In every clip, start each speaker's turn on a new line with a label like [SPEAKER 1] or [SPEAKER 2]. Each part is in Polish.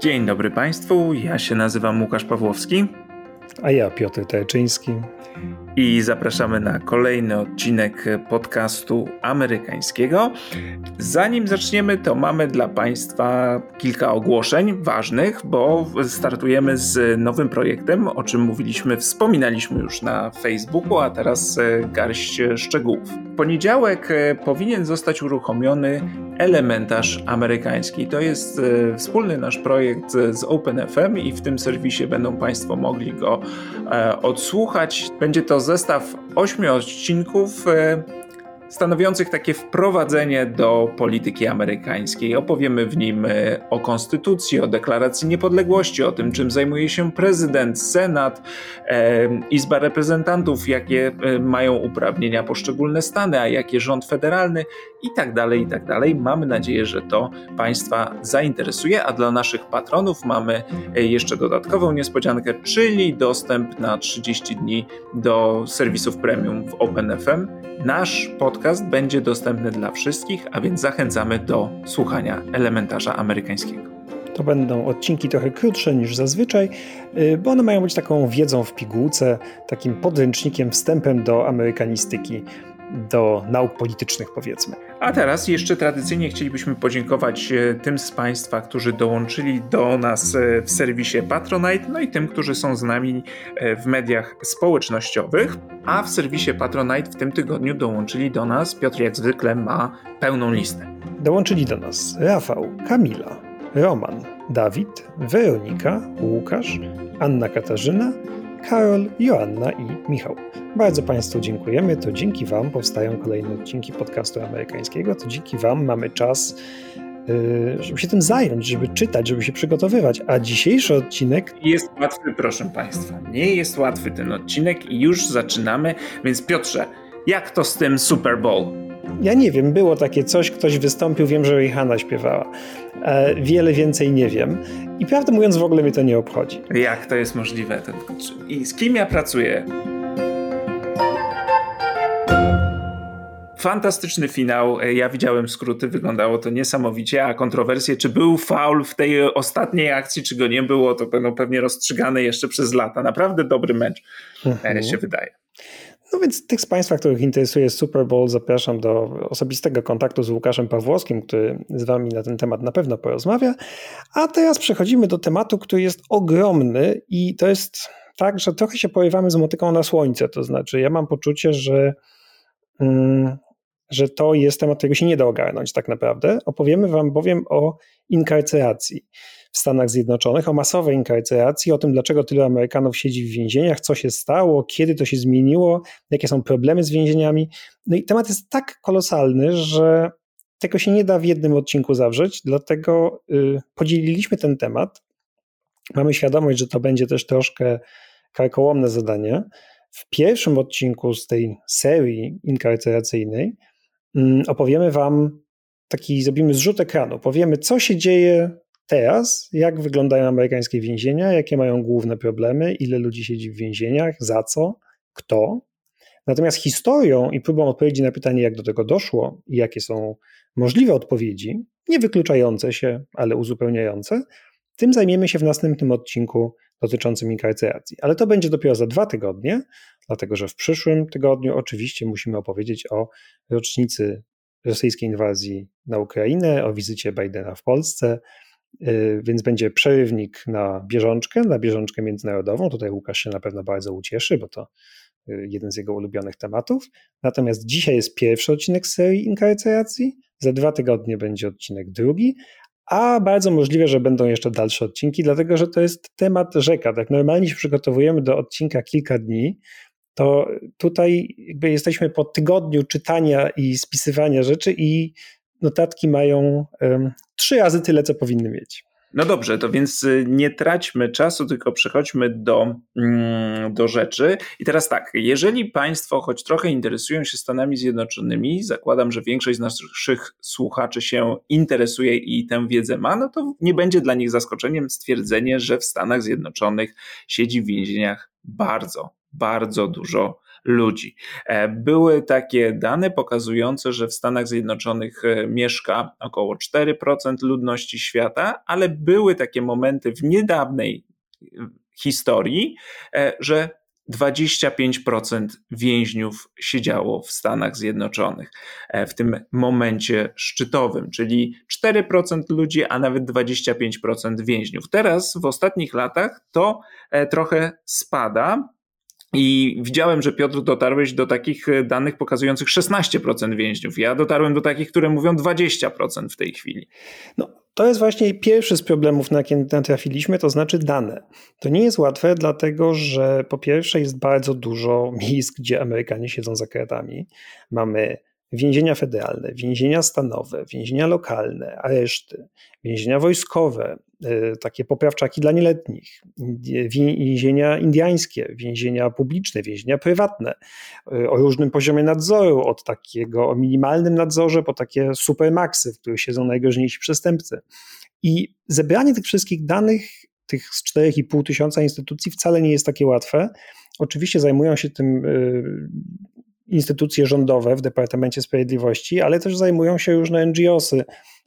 [SPEAKER 1] Dzień dobry Państwu, ja się nazywam Łukasz Pawłowski.
[SPEAKER 2] A ja Piotr Tajczyński
[SPEAKER 1] i zapraszamy na kolejny odcinek podcastu amerykańskiego. Zanim zaczniemy, to mamy dla Państwa kilka ogłoszeń ważnych, bo startujemy z nowym projektem, o czym mówiliśmy, wspominaliśmy już na Facebooku, a teraz e, garść szczegółów. W poniedziałek e, powinien zostać uruchomiony elementarz amerykański. To jest e, wspólny nasz projekt z OpenFM i w tym serwisie będą Państwo mogli go odsłuchać. Będzie to zestaw ośmiu odcinków e, stanowiących takie wprowadzenie do polityki amerykańskiej. Opowiemy w nim e, o konstytucji, o deklaracji niepodległości, o tym, czym zajmuje się prezydent, senat, e, Izba Reprezentantów, jakie mają uprawnienia poszczególne stany, a jakie rząd federalny i tak dalej, i tak dalej. Mamy nadzieję, że to Państwa zainteresuje, a dla naszych patronów mamy jeszcze dodatkową niespodziankę, czyli dostęp na 30 dni do serwisów premium w OpenFM. Nasz podcast będzie dostępny dla wszystkich, a więc zachęcamy do słuchania elementarza amerykańskiego.
[SPEAKER 2] To będą odcinki trochę krótsze niż zazwyczaj, y, bo one mają być taką wiedzą w pigułce, takim podręcznikiem, wstępem do amerykanistyki do nauk politycznych, powiedzmy.
[SPEAKER 1] A teraz jeszcze tradycyjnie chcielibyśmy podziękować e, tym z Państwa, którzy dołączyli do nas e, w serwisie Patronite, no i tym, którzy są z nami e, w mediach społecznościowych. A w serwisie Patronite w tym tygodniu dołączyli do nas, Piotr jak zwykle ma pełną listę.
[SPEAKER 2] Dołączyli do nas Rafał, Kamila, Roman, Dawid, Weronika, Łukasz, Anna Katarzyna, Karol, Joanna i Michał. Bardzo Państwu dziękujemy. To dzięki Wam powstają kolejne odcinki podcastu amerykańskiego. To dzięki Wam mamy czas, y, żeby się tym zająć, żeby czytać, żeby się przygotowywać. A dzisiejszy odcinek.
[SPEAKER 1] Jest łatwy, proszę Państwa. Nie jest łatwy ten odcinek i już zaczynamy. Więc Piotrze, jak to z tym Super Bowl?
[SPEAKER 2] Ja nie wiem, było takie coś, ktoś wystąpił, wiem, że Rihanna śpiewała. E, wiele więcej nie wiem. I prawdę mówiąc, w ogóle mnie to nie obchodzi.
[SPEAKER 1] Jak to jest możliwe? I z kim ja pracuję? Fantastyczny finał. Ja widziałem skróty, wyglądało to niesamowicie, a kontrowersje, czy był faul w tej ostatniej akcji, czy go nie było, to będą pewnie rozstrzygane jeszcze przez lata. Naprawdę dobry mecz mhm. się wydaje.
[SPEAKER 2] No więc tych z Państwa, których interesuje Super Bowl, zapraszam do osobistego kontaktu z Łukaszem Pawłowskim, który z Wami na ten temat na pewno porozmawia. A teraz przechodzimy do tematu, który jest ogromny i to jest tak, że trochę się porywamy z motyką na słońce. To znaczy, ja mam poczucie, że. Mm, że to jest temat, którego się nie da ogarnąć tak naprawdę. Opowiemy Wam bowiem o inkarceracji w Stanach Zjednoczonych, o masowej inkarceracji, o tym, dlaczego tylu Amerykanów siedzi w więzieniach, co się stało, kiedy to się zmieniło, jakie są problemy z więzieniami. No i temat jest tak kolosalny, że tego się nie da w jednym odcinku zawrzeć, dlatego y, podzieliliśmy ten temat. Mamy świadomość, że to będzie też troszkę karkołomne zadanie. W pierwszym odcinku z tej serii inkarceracyjnej mm, opowiemy Wam taki, zrobimy zrzut ekranu, powiemy, co się dzieje teraz, jak wyglądają amerykańskie więzienia, jakie mają główne problemy, ile ludzi siedzi w więzieniach, za co, kto. Natomiast historią i próbą odpowiedzi na pytanie, jak do tego doszło i jakie są możliwe odpowiedzi, nie wykluczające się, ale uzupełniające, tym zajmiemy się w następnym odcinku dotyczącym inkarceracji. Ale to będzie dopiero za dwa tygodnie, dlatego że w przyszłym tygodniu oczywiście musimy opowiedzieć o rocznicy rosyjskiej inwazji na Ukrainę, o wizycie Bidena w Polsce, więc będzie przerywnik na bieżączkę, na bieżączkę międzynarodową. Tutaj Łukasz się na pewno bardzo ucieszy, bo to y, jeden z jego ulubionych tematów. Natomiast dzisiaj jest pierwszy odcinek serii inkarceracji, za dwa tygodnie będzie odcinek drugi, a bardzo możliwe, że będą jeszcze dalsze odcinki, dlatego że to jest temat rzeka. Tak normalnie się przygotowujemy do odcinka kilka dni, to tutaj jesteśmy po tygodniu czytania i spisywania rzeczy i notatki mają trzy razy tyle, co powinny mieć.
[SPEAKER 1] No dobrze, to więc y, nie traćmy czasu, tylko przechodźmy do, mm, do rzeczy. I teraz tak, jeżeli Państwo choć trochę interesują się Stanami Zjednoczonymi, zakładam, że większość z naszych słuchaczy się interesuje i tę wiedzę ma, no to nie będzie dla nich zaskoczeniem stwierdzenie, że w Stanach Zjednoczonych siedzi w więzieniach bardzo, bardzo dużo ludzi. E, były takie dane pokazujące, że w Stanach Zjednoczonych e, mieszka około 4% ludności świata, ale były takie momenty w niedawnej historii, że 25% więźniów siedziało w Stanach Zjednoczonych e, w tym momencie szczytowym, czyli 4% ludzi, a nawet 25% więźniów. Teraz w ostatnich latach to e, trochę spada. I widziałem, że Piotr dotarłeś do takich e, danych pokazujących 16% więźniów. Ja dotarłem do takich, które mówią 20% w tej chwili.
[SPEAKER 2] No, to jest właśnie pierwszy z problemów, na jakie natrafiliśmy, to znaczy dane. To nie jest łatwe, dlatego że po pierwsze jest bardzo dużo miejsc, gdzie Amerykanie siedzą za kratami. Mamy więzienia federalne, więzienia stanowe, więzienia lokalne, areszty, więzienia wojskowe, y, takie poprawczaki dla nieletnich, więzienia indyjskie, więzienia publiczne, więzienia prywatne, y, o różnym poziomie nadzoru, od takiego o minimalnym nadzorze po takie supermaxy, w których siedzą najgroźniejsi przestępcy. I zebranie tych wszystkich danych, tych z 4,5 tysiąca instytucji wcale nie jest takie łatwe. Oczywiście zajmują się tym y, instytucje rządowe w Departamencie Sprawiedliwości, ale też zajmują się różne NGOsy,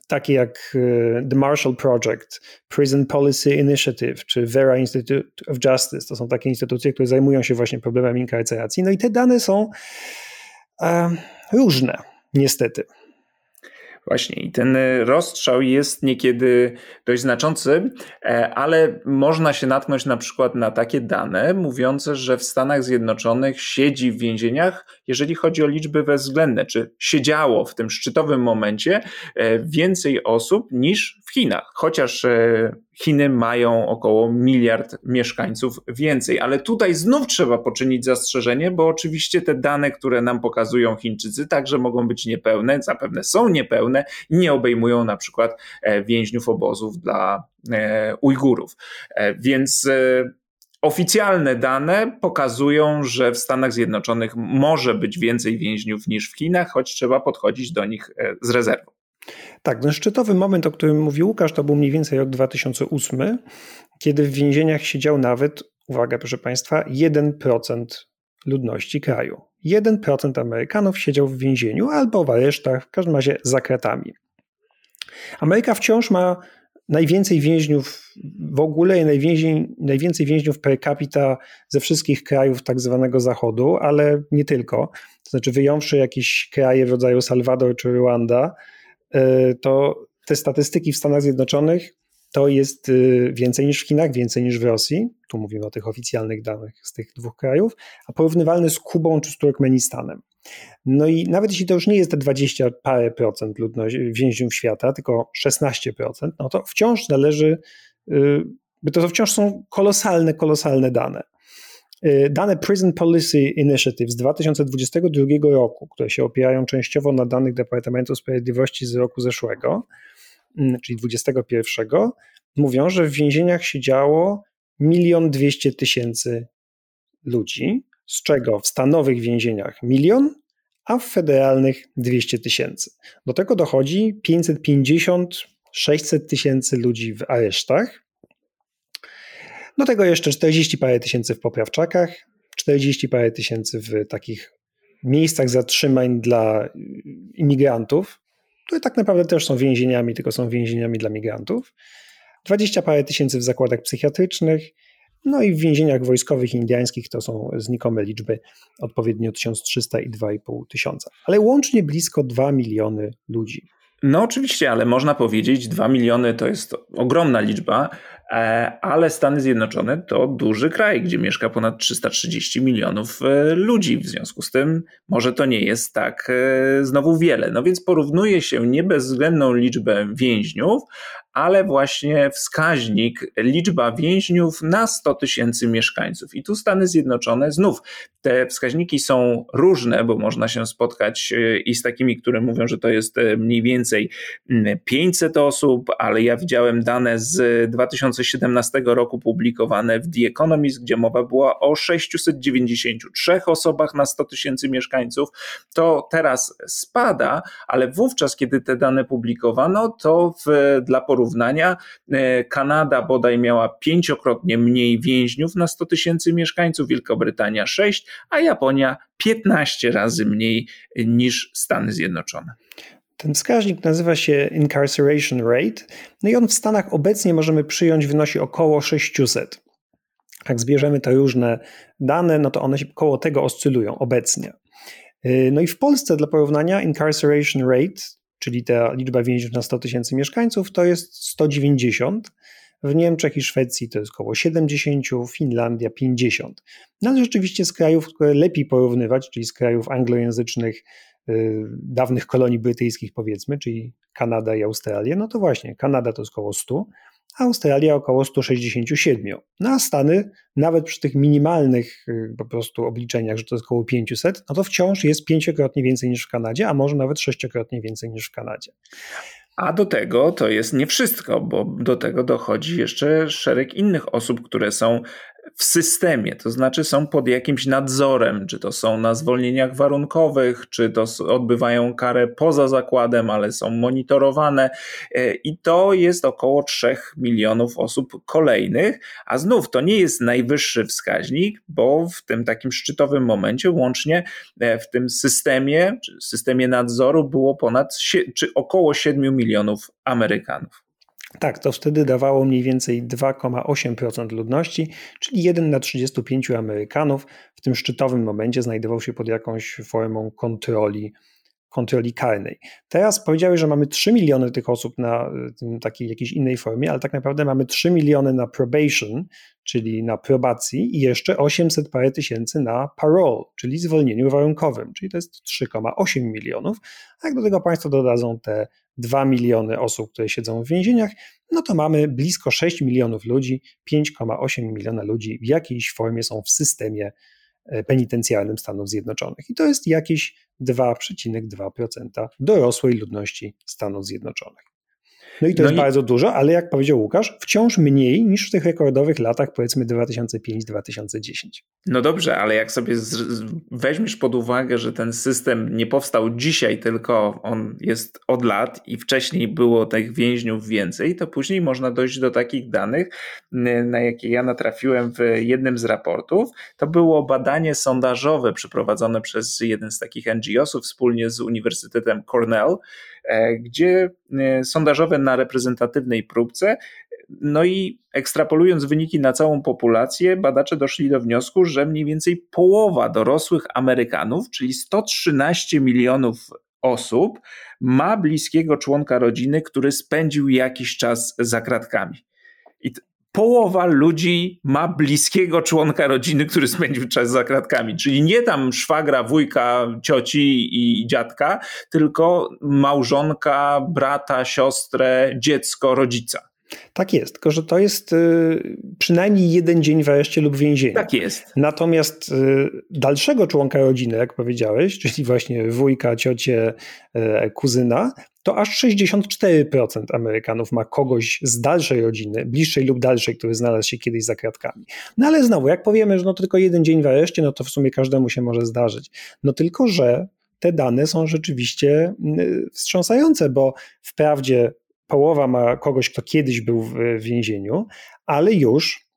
[SPEAKER 2] takie jak e, The Marshall Project, Prison Policy Initiative czy Vera Institute of Justice. To są takie instytucje, które zajmują się właśnie problemami inkarceracji. No i te dane są e, różne, niestety.
[SPEAKER 1] Właśnie. I ten e, rozstrzał jest niekiedy dość znaczący, e, ale można się natknąć na przykład na takie dane mówiące, że w Stanach Zjednoczonych siedzi w więzieniach, jeżeli chodzi o liczby bezwzględne, czy siedziało w tym szczytowym momencie e, więcej osób niż Chinach, chociaż Chiny mają około miliard mieszkańców więcej. Ale tutaj znów trzeba poczynić zastrzeżenie, bo oczywiście te dane, które nam pokazują Chińczycy, także mogą być niepełne, zapewne są niepełne i nie obejmują na przykład e, więźniów obozów dla e, Ujgurów. E, więc Oficjalne dane pokazują, że w Stanach Zjednoczonych może być więcej więźniów niż w Chinach, choć trzeba podchodzić do nich z rezerwą.
[SPEAKER 2] Tak, ten szczytowy moment, o którym mówił Łukasz, to był mniej więcej rok 2008, kiedy w więzieniach siedział nawet, uwaga proszę Państwa, 1% ludności kraju. 1% Amerykanów siedział w więzieniu albo w aresztach, w każdym razie za kratami. Ameryka wciąż ma najwięcej więźniów w ogóle i najwięcej, więźniów per capita ze wszystkich krajów tak zwanego Zachodu, ale nie tylko. To znaczy, wyjąwszy jakieś kraje w rodzaju Salwador czy Rwanda, E, to te statystyki w Stanach Zjednoczonych to jest e, więcej niż w Chinach, więcej niż w Rosji. Tu mówimy o tych oficjalnych danych z tych dwóch krajów, a porównywalne z Kubą czy z Turkmenistanem. No i nawet jeśli to już nie jest te 20 parę procent ludności, więźniów świata, tylko 16%, no to wciąż należy, by to wciąż są kolosalne, kolosalne dane. Y, dane Prison Policy Initiative z 2022 roku, które się opierają częściowo na danych Departamentu Sprawiedliwości z roku zeszłego, mm, czyli 2021, mówią, że w więzieniach siedziało milion dwieście tysięcy ludzi, z czego w stanowych więzieniach milion, a w federalnych 200 tysięcy. Do tego dochodzi 550-600 tysięcy ludzi w aresztach, do tego jeszcze 40 parę tysięcy w poprawczakach, 40 parę tysięcy w takich miejscach zatrzymań dla imigrantów, które tak naprawdę też są więzieniami, tylko są więzieniami dla migrantów. 20 parę tysięcy w zakładach psychiatrycznych, no i w więzieniach wojskowych indiańskich to są znikome liczby, odpowiednio 1300 i 2,5 tysiąca. Ale łącznie blisko 2 miliony ludzi.
[SPEAKER 1] No oczywiście, ale można powiedzieć, 2 miliony to jest ogromna liczba, ale Stany Zjednoczone to duży kraj, gdzie mieszka ponad 330 milionów e, ludzi. W związku z tym może to nie jest tak e, znowu wiele. No więc porównuje się nie bezwzględną liczbę więźniów, ale właśnie wskaźnik, liczba więźniów na 100 tysięcy mieszkańców. I tu Stany Zjednoczone, znów te wskaźniki są różne, bo można się spotkać e, i z takimi, które mówią, że to jest e, mniej więcej 500 osób, ale ja widziałem dane z 2017 2017 roku publikowane w The Economist, gdzie mowa była o 693 osobach na 100 tysięcy mieszkańców, to teraz spada, ale wówczas, kiedy te dane publikowano, to w, dla porównania e, Kanada bodaj miała pięciokrotnie mniej więźniów na 100 tysięcy mieszkańców, Wielkobrytania 6, a Japonia 15 razy mniej niż Stany Zjednoczone.
[SPEAKER 2] Ten wskaźnik nazywa się incarceration rate, no i on w Stanach obecnie możemy przyjąć wynosi około 600. Jak zbierzemy te różne dane, no to one się koło tego oscylują obecnie. Y, no i w Polsce dla porównania incarceration rate, czyli ta liczba więźniów na 100 tysięcy mieszkańców, to jest 190. W Niemczech i Szwecji to jest około 70, Finlandia 50. No ale rzeczywiście z krajów, które lepiej porównywać, czyli z krajów anglojęzycznych, dawnych kolonii brytyjskich powiedzmy, czyli Kanada i Australia, no to właśnie Kanada to jest około 100, a Australia około 167. No a Stany, nawet przy tych minimalnych yy, po prostu obliczeniach, że to jest około 500, no to wciąż jest pięciokrotnie więcej niż w Kanadzie, a może nawet sześciokrotnie więcej niż w Kanadzie.
[SPEAKER 1] A do tego to jest nie wszystko, bo do tego dochodzi jeszcze szereg innych osób, które są w systemie, to znaczy są pod jakimś nadzorem, czy to są na zwolnieniach warunkowych, czy to odbywają karę poza zakładem, ale są monitorowane e, i to jest około 3 milionów osób kolejnych, a znów to nie jest najwyższy wskaźnik, bo w tym takim szczytowym momencie łącznie e, w tym systemie, systemie nadzoru było ponad, czy około 7 milionów Amerykanów.
[SPEAKER 2] Tak, to wtedy dawało mniej więcej 2,8% ludności, czyli 1 na 35 Amerykanów. W tym szczytowym momencie znajdował się pod jakąś formą kontroli, kontroli karnej. Teraz powiedziałeś, że mamy 3 miliony tych osób na takiej jakiejś innej formie, ale tak naprawdę mamy 3 miliony na probation, czyli na probacji i jeszcze 800 parę tysięcy na parole, czyli zwolnieniu warunkowym, czyli to jest 3,8 milionów. A jak do tego Państwo dodadzą te 2 miliony osób, które siedzą w więzieniach, no to mamy blisko 6 milionów ludzi, 5,8 miliona ludzi w jakiejś formie są w systemie e, penitencjarnym Stanów Zjednoczonych. I to jest jakieś 2,2% dorosłej ludności Stanów Zjednoczonych. No i to no jest i... bardzo dużo, ale jak powiedział Łukasz, wciąż mniej niż w tych rekordowych latach, powiedzmy 2005-2010.
[SPEAKER 1] No dobrze, ale jak sobie z... weźmiesz pod uwagę, że ten system nie powstał dzisiaj, tylko on jest od lat i wcześniej było tych więźniów więcej, to później można dojść do takich danych, na jakie ja natrafiłem w jednym z raportów. To było badanie sondażowe przeprowadzone przez jeden z takich NGO-sów wspólnie z Uniwersytetem Cornell, gdzie e, sondażowe na reprezentatywnej próbce no i ekstrapolując wyniki na całą populację, badacze doszli do wniosku, że mniej więcej połowa dorosłych Amerykanów, czyli 113 milionów osób, ma bliskiego członka rodziny, który spędził jakiś czas za kratkami. I połowa ludzi ma bliskiego członka rodziny, który spędził czas za kratkami. Czyli nie tam szwagra, wujka, cioci i dziadka, tylko małżonka, brata, siostrę, dziecko, rodzica.
[SPEAKER 2] Tak jest, tylko że to jest y, przynajmniej jeden dzień w areszcie lub więzieniu.
[SPEAKER 1] Tak jest.
[SPEAKER 2] Natomiast y, dalszego członka rodziny, jak powiedziałeś, czyli właśnie wujka, ciocie, y, kuzyna, to aż 64% Amerykanów ma kogoś z dalszej rodziny, bliższej lub dalszej, który znalazł się kiedyś za kratkami. No ale znowu, jak powiemy, że no tylko jeden dzień w areszcie, no to w sumie każdemu się może zdarzyć. No tylko, że te dane są rzeczywiście wstrząsające, bo wprawdzie połowa ma kogoś, kto kiedyś był w więzieniu, ale już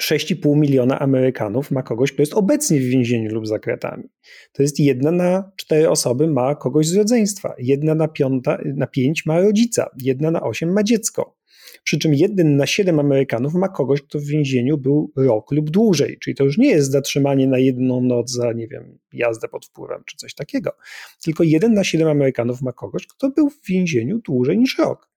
[SPEAKER 2] 6,5 miliona Amerykanów ma kogoś, kto jest obecnie w więzieniu lub za kratami. To jest jedna na cztery osoby ma kogoś z rodzeństwa, jedna na, piąta, na pięć ma rodzica, jedna na osiem ma dziecko. Przy czym jeden na siedem Amerykanów ma kogoś, kto w więzieniu był rok lub dłużej. Czyli to już nie jest zatrzymanie na jedną noc za, nie wiem, jazdę pod wpływem czy coś takiego. Tylko jeden na siedem Amerykanów ma kogoś, kto był w więzieniu dłużej niż rok.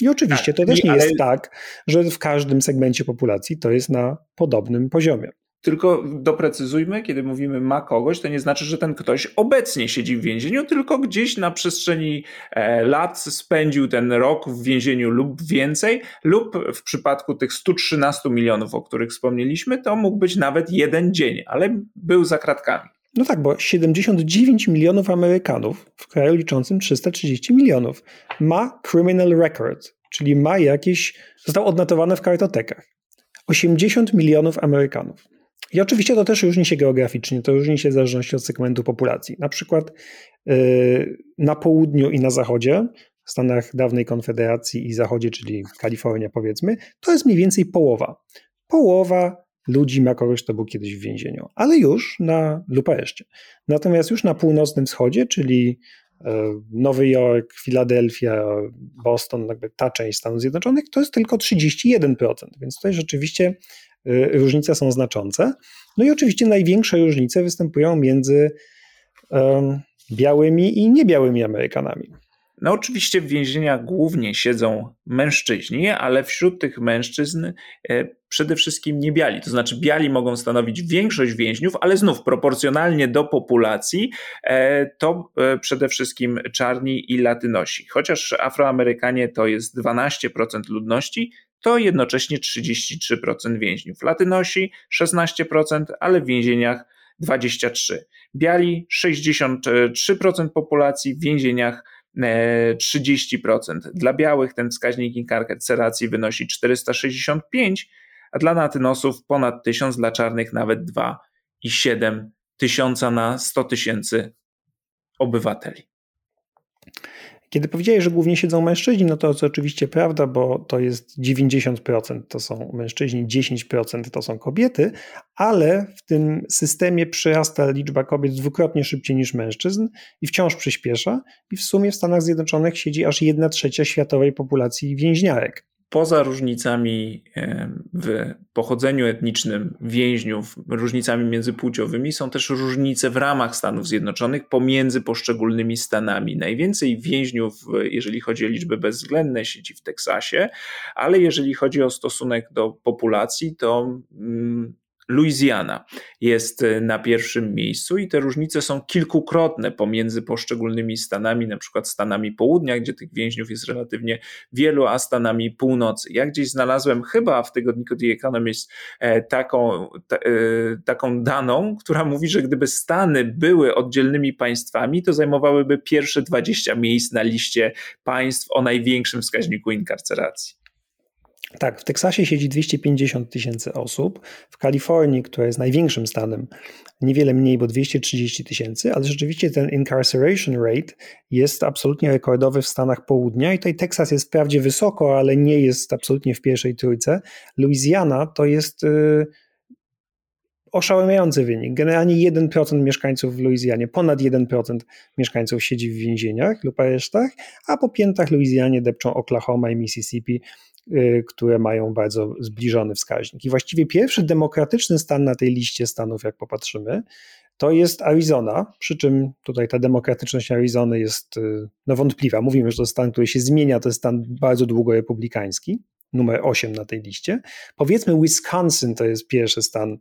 [SPEAKER 2] I oczywiście tak, to też nie ale... jest tak, że w każdym segmencie populacji to jest na podobnym poziomie.
[SPEAKER 1] Tylko doprecyzujmy, kiedy mówimy ma kogoś, to nie znaczy, że ten ktoś obecnie siedzi w więzieniu, tylko gdzieś na przestrzeni e, lat spędził ten rok w więzieniu lub więcej, lub w przypadku tych 113 milionów, o których wspomnieliśmy, to mógł być nawet jeden dzień, ale był za kratkami.
[SPEAKER 2] No tak, bo 79 milionów Amerykanów w kraju liczącym 330 milionów ma criminal record, czyli ma jakieś, został odnotowany w kartotekach. 80 milionów Amerykanów. I oczywiście to też różni się geograficznie, to różni się w zależności od segmentu populacji. Na przykład yy, na południu i na zachodzie, w Stanach dawnej Konfederacji i zachodzie, czyli Kalifornia powiedzmy, to jest mniej więcej połowa. Połowa ludzi ma kogoś, kto był kiedyś w więzieniu, ale już na lub areszcie. Natomiast już na północnym wschodzie, czyli e, Nowy Jork, Filadelfia, Boston, jakby ta część Stanów Zjednoczonych, to jest tylko 31%, więc tutaj rzeczywiście różnice są znaczące. No i oczywiście największe różnice występują między białymi i niebiałymi Amerykanami.
[SPEAKER 1] No, oczywiście w więzieniach głównie siedzą mężczyźni, ale wśród tych mężczyzn e, przede wszystkim nie biali. To znaczy, biali mogą stanowić większość więźniów, ale znów proporcjonalnie do populacji e, to e, przede wszystkim czarni i latynosi. Chociaż Afroamerykanie to jest 12% ludności, to jednocześnie 33% więźniów. Latynosi 16%, ale w więzieniach 23%. Biali 63% populacji, w więzieniach 30%. Dla białych ten wskaźnik inkarceracji wynosi 465, a dla natynosów ponad 1000, dla czarnych nawet 2,7 tysiąca na 100 tysięcy obywateli.
[SPEAKER 2] Kiedy powiedziałeś, że głównie siedzą mężczyźni, no to, to oczywiście prawda, bo to jest 90% to są mężczyźni, 10% to są kobiety, ale w tym systemie przyrasta liczba kobiet dwukrotnie szybciej niż mężczyzn i wciąż przyspiesza i w sumie w Stanach Zjednoczonych siedzi aż 1 trzecia światowej populacji więźniarek
[SPEAKER 1] poza różnicami w pochodzeniu etnicznym więźniów, różnicami międzypłciowymi, są też różnice w ramach Stanów Zjednoczonych pomiędzy poszczególnymi stanami. Najwięcej więźniów, jeżeli chodzi o liczby bezwzględne, siedzi w Teksasie, ale jeżeli chodzi o stosunek do populacji, to mm, Louisiana jest e, na pierwszym miejscu i te różnice są kilkukrotne pomiędzy poszczególnymi stanami, na przykład stanami południa, gdzie tych więźniów jest relatywnie wielu, a stanami północy. Ja gdzieś znalazłem chyba w tygodniku The Economist e, taką, e, taką daną, która mówi, że gdyby Stany były oddzielnymi państwami, to zajmowałyby pierwsze 20 miejsc na liście państw o największym wskaźniku inkarceracji.
[SPEAKER 2] Tak, w Teksasie siedzi 250 tysięcy osób, w Kalifornii, która jest największym stanem, niewiele mniej, bo 230 tysięcy, ale rzeczywiście ten incarceration rate jest absolutnie rekordowy w Stanach Południa i tutaj Teksas jest wprawdzie wysoko, ale nie jest absolutnie w pierwszej trójce. Louisiana to jest yy, oszałamiający wynik. Generalnie 1% mieszkańców w Luizjanie, ponad 1% mieszkańców siedzi w więzieniach lub aresztach, a po piętach Luizjanie depczą Oklahoma i Mississippi, Y, które mają bardzo zbliżony wskaźnik. I właściwie pierwszy demokratyczny stan na tej liście stanów, jak popatrzymy, to jest Arizona, przy czym tutaj ta demokratyczność Arizony jest y, no, wątpliwa. Mówimy, że to stan, który się zmienia, to jest stan bardzo długo republikański, numer 8 na tej liście. Powiedzmy Wisconsin to jest pierwszy stan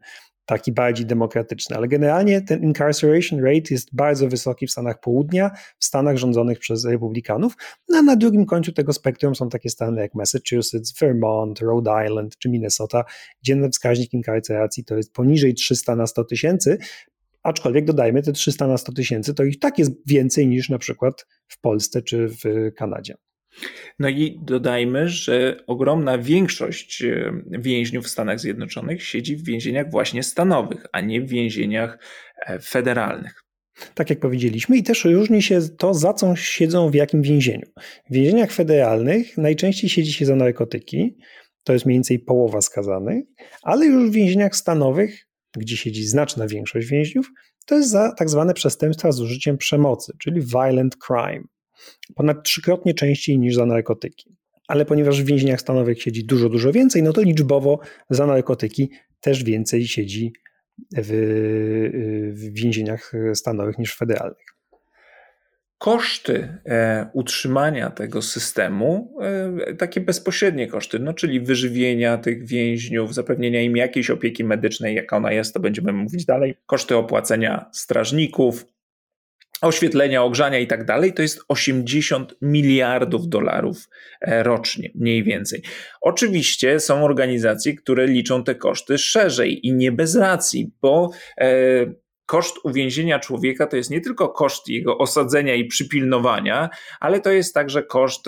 [SPEAKER 2] taki bardziej demokratyczny, ale generalnie ten incarceration rate jest bardzo wysoki w Stanach Południa, w Stanach rządzonych przez republikanów, no a na drugim końcu tego spektrum są takie stany jak Massachusetts, Vermont, Rhode Island czy Minnesota, gdzie wskaźnik inkarceracji to jest poniżej 300 na 100 tysięcy, aczkolwiek dodajmy te 300 na 100 tysięcy, to ich tak jest więcej niż na przykład w Polsce czy w Kanadzie.
[SPEAKER 1] No i dodajmy, że ogromna większość e, więźniów w Stanach Zjednoczonych siedzi w więzieniach właśnie stanowych, a nie w więzieniach e, federalnych.
[SPEAKER 2] Tak jak powiedzieliśmy, i też różni się to, za co siedzą w jakim więzieniu. W więzieniach federalnych najczęściej siedzi się za narkotyki, to jest mniej więcej połowa skazanych, ale już w więzieniach stanowych, gdzie siedzi znaczna większość więźniów, to jest za tak zwane przestępstwa z użyciem przemocy, czyli violent crime ponad trzykrotnie częściej niż za narkotyki. Ale ponieważ w więzieniach stanowych siedzi dużo, dużo więcej, no to liczbowo za narkotyki też więcej siedzi w, w więzieniach stanowych niż federalnych.
[SPEAKER 1] Koszty e, utrzymania tego systemu, e, takie bezpośrednie koszty, no czyli wyżywienia tych więźniów, zapewnienia im jakiejś opieki medycznej, jaka ona jest, to będziemy mówić dalej, koszty opłacenia strażników, oświetlenia, ogrzania i tak dalej, to jest 80 miliardów dolarów e, rocznie, mniej więcej. Oczywiście są organizacje, które liczą te koszty szerzej i nie bez racji, bo e, koszt uwięzienia człowieka to jest nie tylko koszt jego osadzenia i przypilnowania, ale to jest także koszt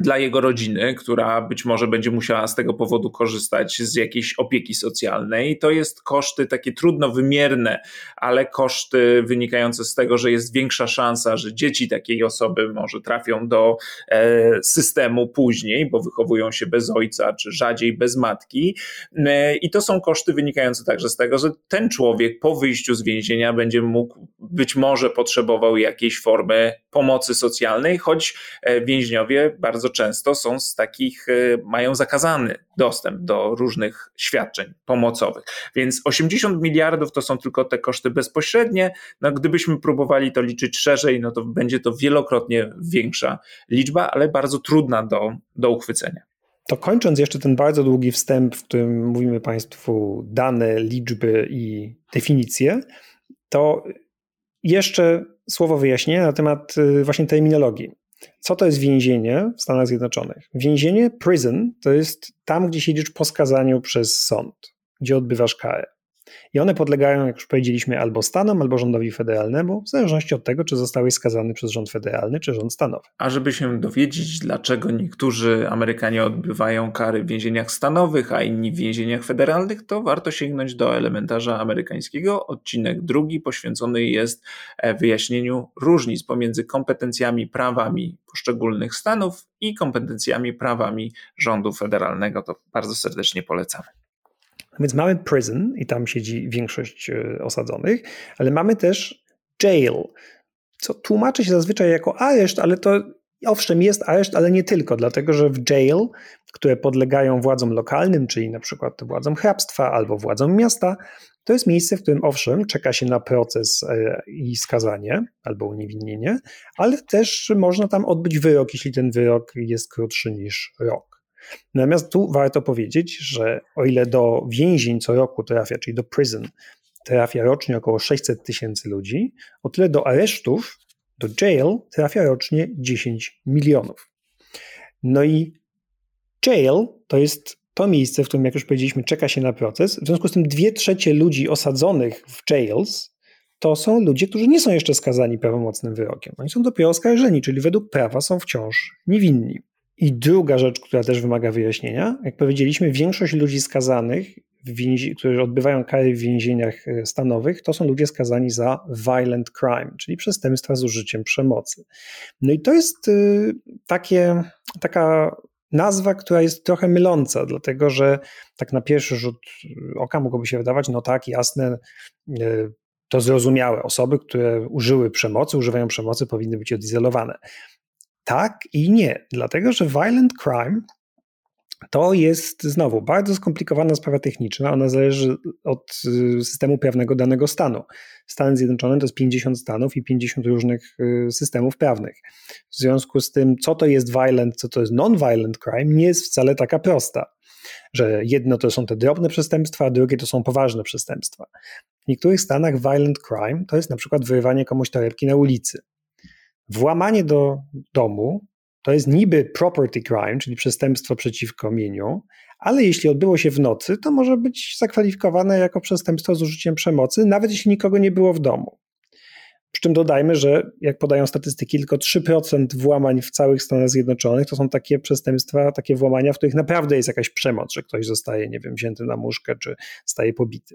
[SPEAKER 1] dla jego rodziny, która być może będzie musiała z tego powodu korzystać z jakiejś opieki socjalnej. To jest koszty takie trudno wymierne, ale koszty wynikające z tego, że jest większa szansa, że dzieci takiej osoby może trafią do e, systemu później, bo wychowują się bez ojca, czy rzadziej bez matki. E, I to są koszty wynikające także z tego, że ten człowiek po wyjściu z więzienia będzie mógł, być może potrzebował jakiejś formy pomocy socjalnej, choć e, więźniowie bardzo często są z takich, e, mają zakazany dostęp do różnych świadczeń pomocowych. Więc 80 miliardów to są tylko te koszty bezpośrednie. No, gdybyśmy próbowali to liczyć szerzej, no to będzie to wielokrotnie większa liczba, ale bardzo trudna do, do uchwycenia.
[SPEAKER 2] To kończąc jeszcze ten bardzo długi wstęp, w którym mówimy Państwu dane, liczby i definicje, to jeszcze słowo wyjaśnienia na temat y, właśnie terminologii. Co to jest więzienie w Stanach Zjednoczonych? Więzienie, prison, to jest tam, gdzie siedzisz po skazaniu przez sąd, gdzie odbywasz karę. I one podlegają, jak już powiedzieliśmy, albo stanom, albo rządowi federalnemu, w zależności od tego, czy zostałeś skazany przez rząd federalny, czy rząd stanowy.
[SPEAKER 1] A żeby się dowiedzieć, dlaczego niektórzy Amerykanie odbywają kary w więzieniach stanowych, a inni w więzieniach federalnych, to warto sięgnąć do elementarza amerykańskiego. Odcinek drugi poświęcony jest e, wyjaśnieniu różnic pomiędzy kompetencjami, prawami poszczególnych stanów i kompetencjami, prawami rządu federalnego. To bardzo serdecznie polecamy.
[SPEAKER 2] Więc mamy prison i tam siedzi większość e, osadzonych, ale mamy też jail, co tłumaczy się zazwyczaj jako areszt, ale to owszem jest areszt, ale nie tylko, dlatego że w jail, które podlegają władzom lokalnym, czyli na przykład władzom hrabstwa albo władzom miasta, to jest miejsce, w którym owszem czeka się na proces e, i skazanie albo uniewinnienie, ale też można tam odbyć wyrok, jeśli ten wyrok jest krótszy niż rok. Natomiast tu warto powiedzieć, że o ile do więzień co roku trafia, czyli do prison, trafia rocznie około 600 tysięcy ludzi, o tyle do aresztów, do jail trafia rocznie 10 milionów. No i jail to jest to miejsce, w którym, jak już powiedzieliśmy, czeka się na proces. W związku z tym dwie trzecie ludzi osadzonych w jails to są ludzie, którzy nie są jeszcze skazani prawomocnym wyrokiem. Oni są dopiero oskarżeni, czyli według prawa są wciąż niewinni. I druga rzecz, która też wymaga wyjaśnienia, jak powiedzieliśmy, większość ludzi skazanych, którzy odbywają kary w więzieniach e, stanowych, to są ludzie skazani za violent crime, czyli przestępstwa z użyciem przemocy. No i to jest y, takie, taka nazwa, która jest trochę myląca, dlatego że tak na pierwszy rzut oka mogłoby się wydawać, no tak, jasne, y, to zrozumiałe. Osoby, które użyły przemocy, używają przemocy, powinny być odizolowane. Tak i nie, dlatego że violent crime to jest znowu bardzo skomplikowana sprawa techniczna. Ona zależy od y, systemu prawnego danego stanu. Stany Zjednoczone to jest 50 stanów i 50 różnych y, systemów prawnych. W związku z tym, co to jest violent, co to jest non-violent crime, nie jest wcale taka prosta. Że jedno to są te drobne przestępstwa, a drugie to są poważne przestępstwa. W niektórych stanach violent crime to jest na przykład wyrywanie komuś torebki na ulicy. Włamanie do domu to jest niby property crime, czyli przestępstwo przeciwko mieniu, ale jeśli odbyło się w nocy, to może być zakwalifikowane jako przestępstwo z użyciem przemocy, nawet jeśli nikogo nie było w domu. Przy czym dodajmy, że jak podają statystyki, tylko 3% włamań w całych Stanach Zjednoczonych to są takie przestępstwa, takie włamania, w których naprawdę jest jakaś przemoc, że ktoś zostaje, nie wiem, wzięty na muszkę czy staje pobity.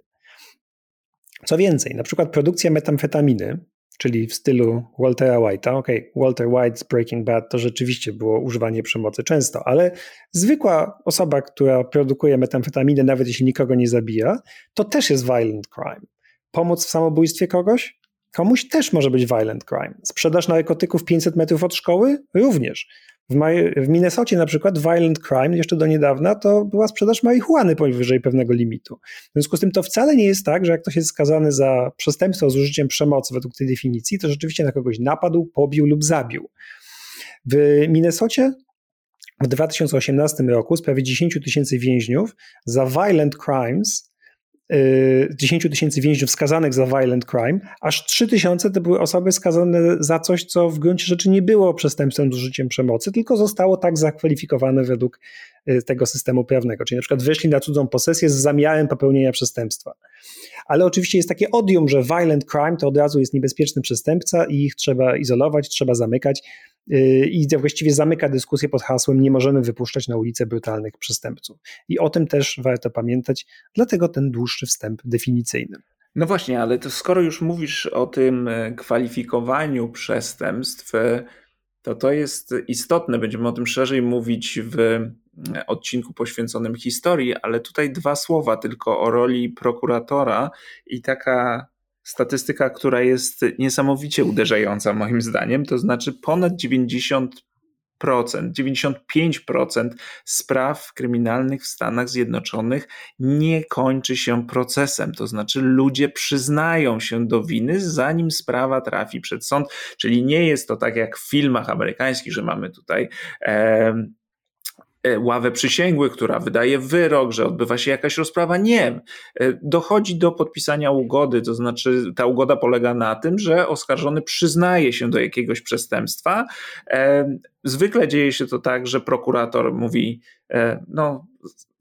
[SPEAKER 2] Co więcej, na przykład produkcja metamfetaminy, czyli w stylu Waltera White'a. Okej, okay, Walter White's Breaking Bad to rzeczywiście było używanie przemocy często, ale zwykła osoba, która produkuje metamfetaminę, nawet jeśli nikogo nie zabija, to też jest violent crime. Pomóc w samobójstwie kogoś? Komuś też może być violent crime. Sprzedaż narkotyków 500 metrów od szkoły? Również. W, w Minnesocie na przykład violent crime jeszcze do niedawna to była sprzedaż marihuany powyżej pewnego limitu. W związku z tym to wcale nie jest tak, że jak ktoś jest skazany za przestępstwo z użyciem przemocy według tej definicji, to rzeczywiście na kogoś napadł, pobił lub zabił. W Minnesocie w 2018 roku z prawie 10 tysięcy więźniów za violent crimes 10 y, tysięcy więźniów skazanych za violent crime, aż 3 tysiące to były osoby skazane za coś, co w gruncie rzeczy nie było przestępstwem z użyciem przemocy, tylko zostało tak zakwalifikowane według y, tego systemu prawnego. Czyli na przykład weszli na cudzą posesję z zamiarem popełnienia przestępstwa. Ale oczywiście jest takie odium, że violent crime to od razu jest niebezpieczny przestępca i ich trzeba izolować, trzeba zamykać. Y, i właściwie zamyka dyskusję pod hasłem nie możemy wypuszczać na ulicę brutalnych przestępców. I o tym też warto pamiętać, dlatego ten dłuższy wstęp definicyjny.
[SPEAKER 1] No właśnie, ale to skoro już mówisz o tym e, kwalifikowaniu przestępstw, e, to to jest istotne. Będziemy o tym szerzej mówić w e, odcinku poświęconym historii, ale tutaj dwa słowa tylko o roli prokuratora i taka statystyka, która jest niesamowicie uderzająca moim zdaniem, to znaczy ponad 90 95% spraw kryminalnych w Stanach Zjednoczonych nie kończy się procesem. To znaczy, ludzie przyznają się do winy, zanim sprawa trafi przed sąd. Czyli nie jest to tak jak w filmach amerykańskich, że mamy tutaj. Ławę przysięgłych, która wydaje wyrok, że odbywa się jakaś rozprawa. Nie. E, dochodzi do podpisania ugody, to znaczy ta ugoda polega na tym, że oskarżony przyznaje się do jakiegoś przestępstwa. E, zwykle dzieje się to tak, że prokurator mówi, no,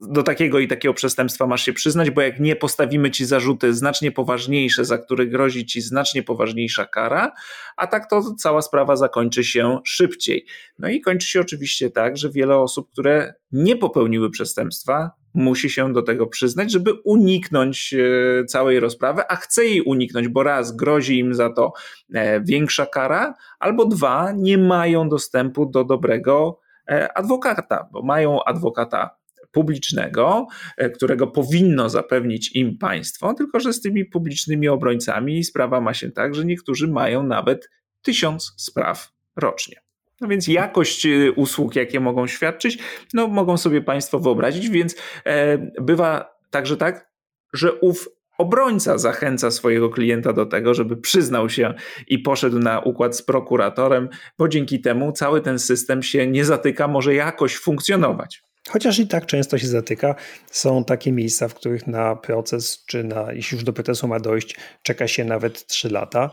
[SPEAKER 1] do takiego i takiego przestępstwa masz się przyznać, bo jak nie postawimy ci zarzuty znacznie poważniejsze, za które grozi ci znacznie poważniejsza kara, a tak to cała sprawa zakończy się szybciej. No i kończy się oczywiście tak, że wiele osób, które nie popełniły przestępstwa, musi się do tego przyznać, żeby uniknąć e, całej rozprawy, a chce jej uniknąć, bo raz grozi im za to e, większa kara, albo dwa nie mają dostępu do dobrego e, adwokata, bo mają adwokata publicznego, e, którego powinno zapewnić im państwo, tylko że z tymi publicznymi obrońcami sprawa ma się tak, że niektórzy mają nawet tysiąc spraw rocznie. No więc jakość e, usług, jakie mogą świadczyć, no mogą sobie Państwo wyobrazić, więc e, bywa także tak, że ów obrońca zachęca swojego klienta do tego, żeby przyznał się i poszedł na układ z prokuratorem, bo dzięki temu cały ten system się nie zatyka, może jakoś funkcjonować.
[SPEAKER 2] Chociaż i tak często się zatyka, są takie miejsca, w których na proces, czy na, jeśli już do procesu ma dojść, czeka się nawet 3 lata.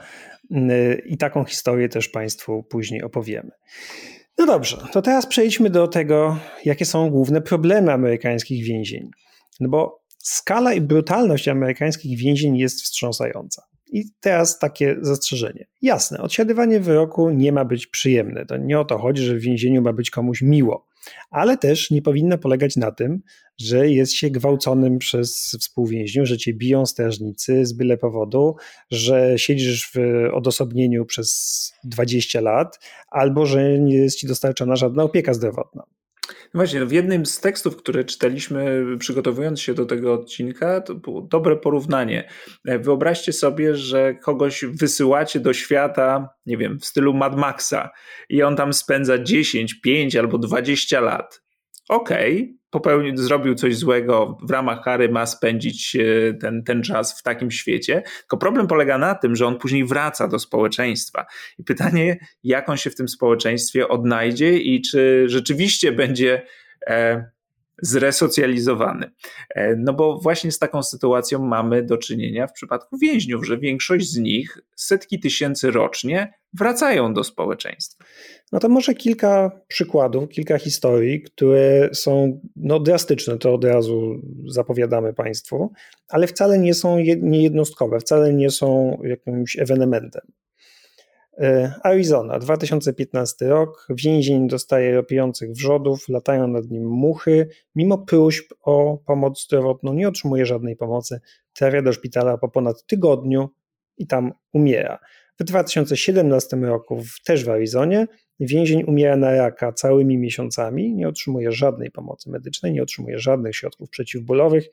[SPEAKER 2] I taką historię też Państwu później opowiemy. No dobrze, to teraz przejdźmy do tego, jakie są główne problemy amerykańskich więzień. No bo skala i brutalność amerykańskich więzień jest wstrząsająca. I teraz takie zastrzeżenie. Jasne, odsiadywanie wyroku nie ma być przyjemne. To nie o to chodzi, że w więzieniu ma być komuś miło ale też nie powinno polegać na tym, że jest się gwałconym przez współwięźniów, że cię biją strażnicy z byle powodu, że siedzisz w odosobnieniu przez 20 lat, albo że nie jest ci dostarczona żadna opieka zdrowotna.
[SPEAKER 1] No właśnie, no w jednym z tekstów, które czytaliśmy przygotowując się do tego odcinka, to było dobre porównanie. E, wyobraźcie sobie, że kogoś wysyłacie do świata, nie wiem, w stylu Mad Maxa i on tam spędza 10, 5 albo 20 lat. Okej, okay, popełnił, zrobił coś złego, w ramach kary ma spędzić e, ten, ten czas w takim świecie. Tylko problem polega na tym, że on później wraca do społeczeństwa. I pytanie, jak on się w tym społeczeństwie odnajdzie i czy rzeczywiście będzie e, zresocjalizowany. E, no bo właśnie z taką sytuacją mamy do czynienia w przypadku więźniów, że większość z nich, setki tysięcy rocznie, wracają do społeczeństwa.
[SPEAKER 2] No to może kilka przykładów, kilka historii, które są no, drastyczne, to od razu zapowiadamy Państwu, ale wcale nie są niejednostkowe, wcale nie są jakimś ewenementem. E, Arizona, 2015 rok, więzień dostaje ropiących wrzodów, latają nad nim muchy, mimo próśb o pomoc zdrowotną nie otrzymuje żadnej pomocy, trafia do szpitala po ponad tygodniu i tam umiera. W 2017 roku, też w Arizonie, więzień umiera na raka całymi miesiącami, nie otrzymuje żadnej pomocy medycznej, nie otrzymuje żadnych środków przeciwbólowych,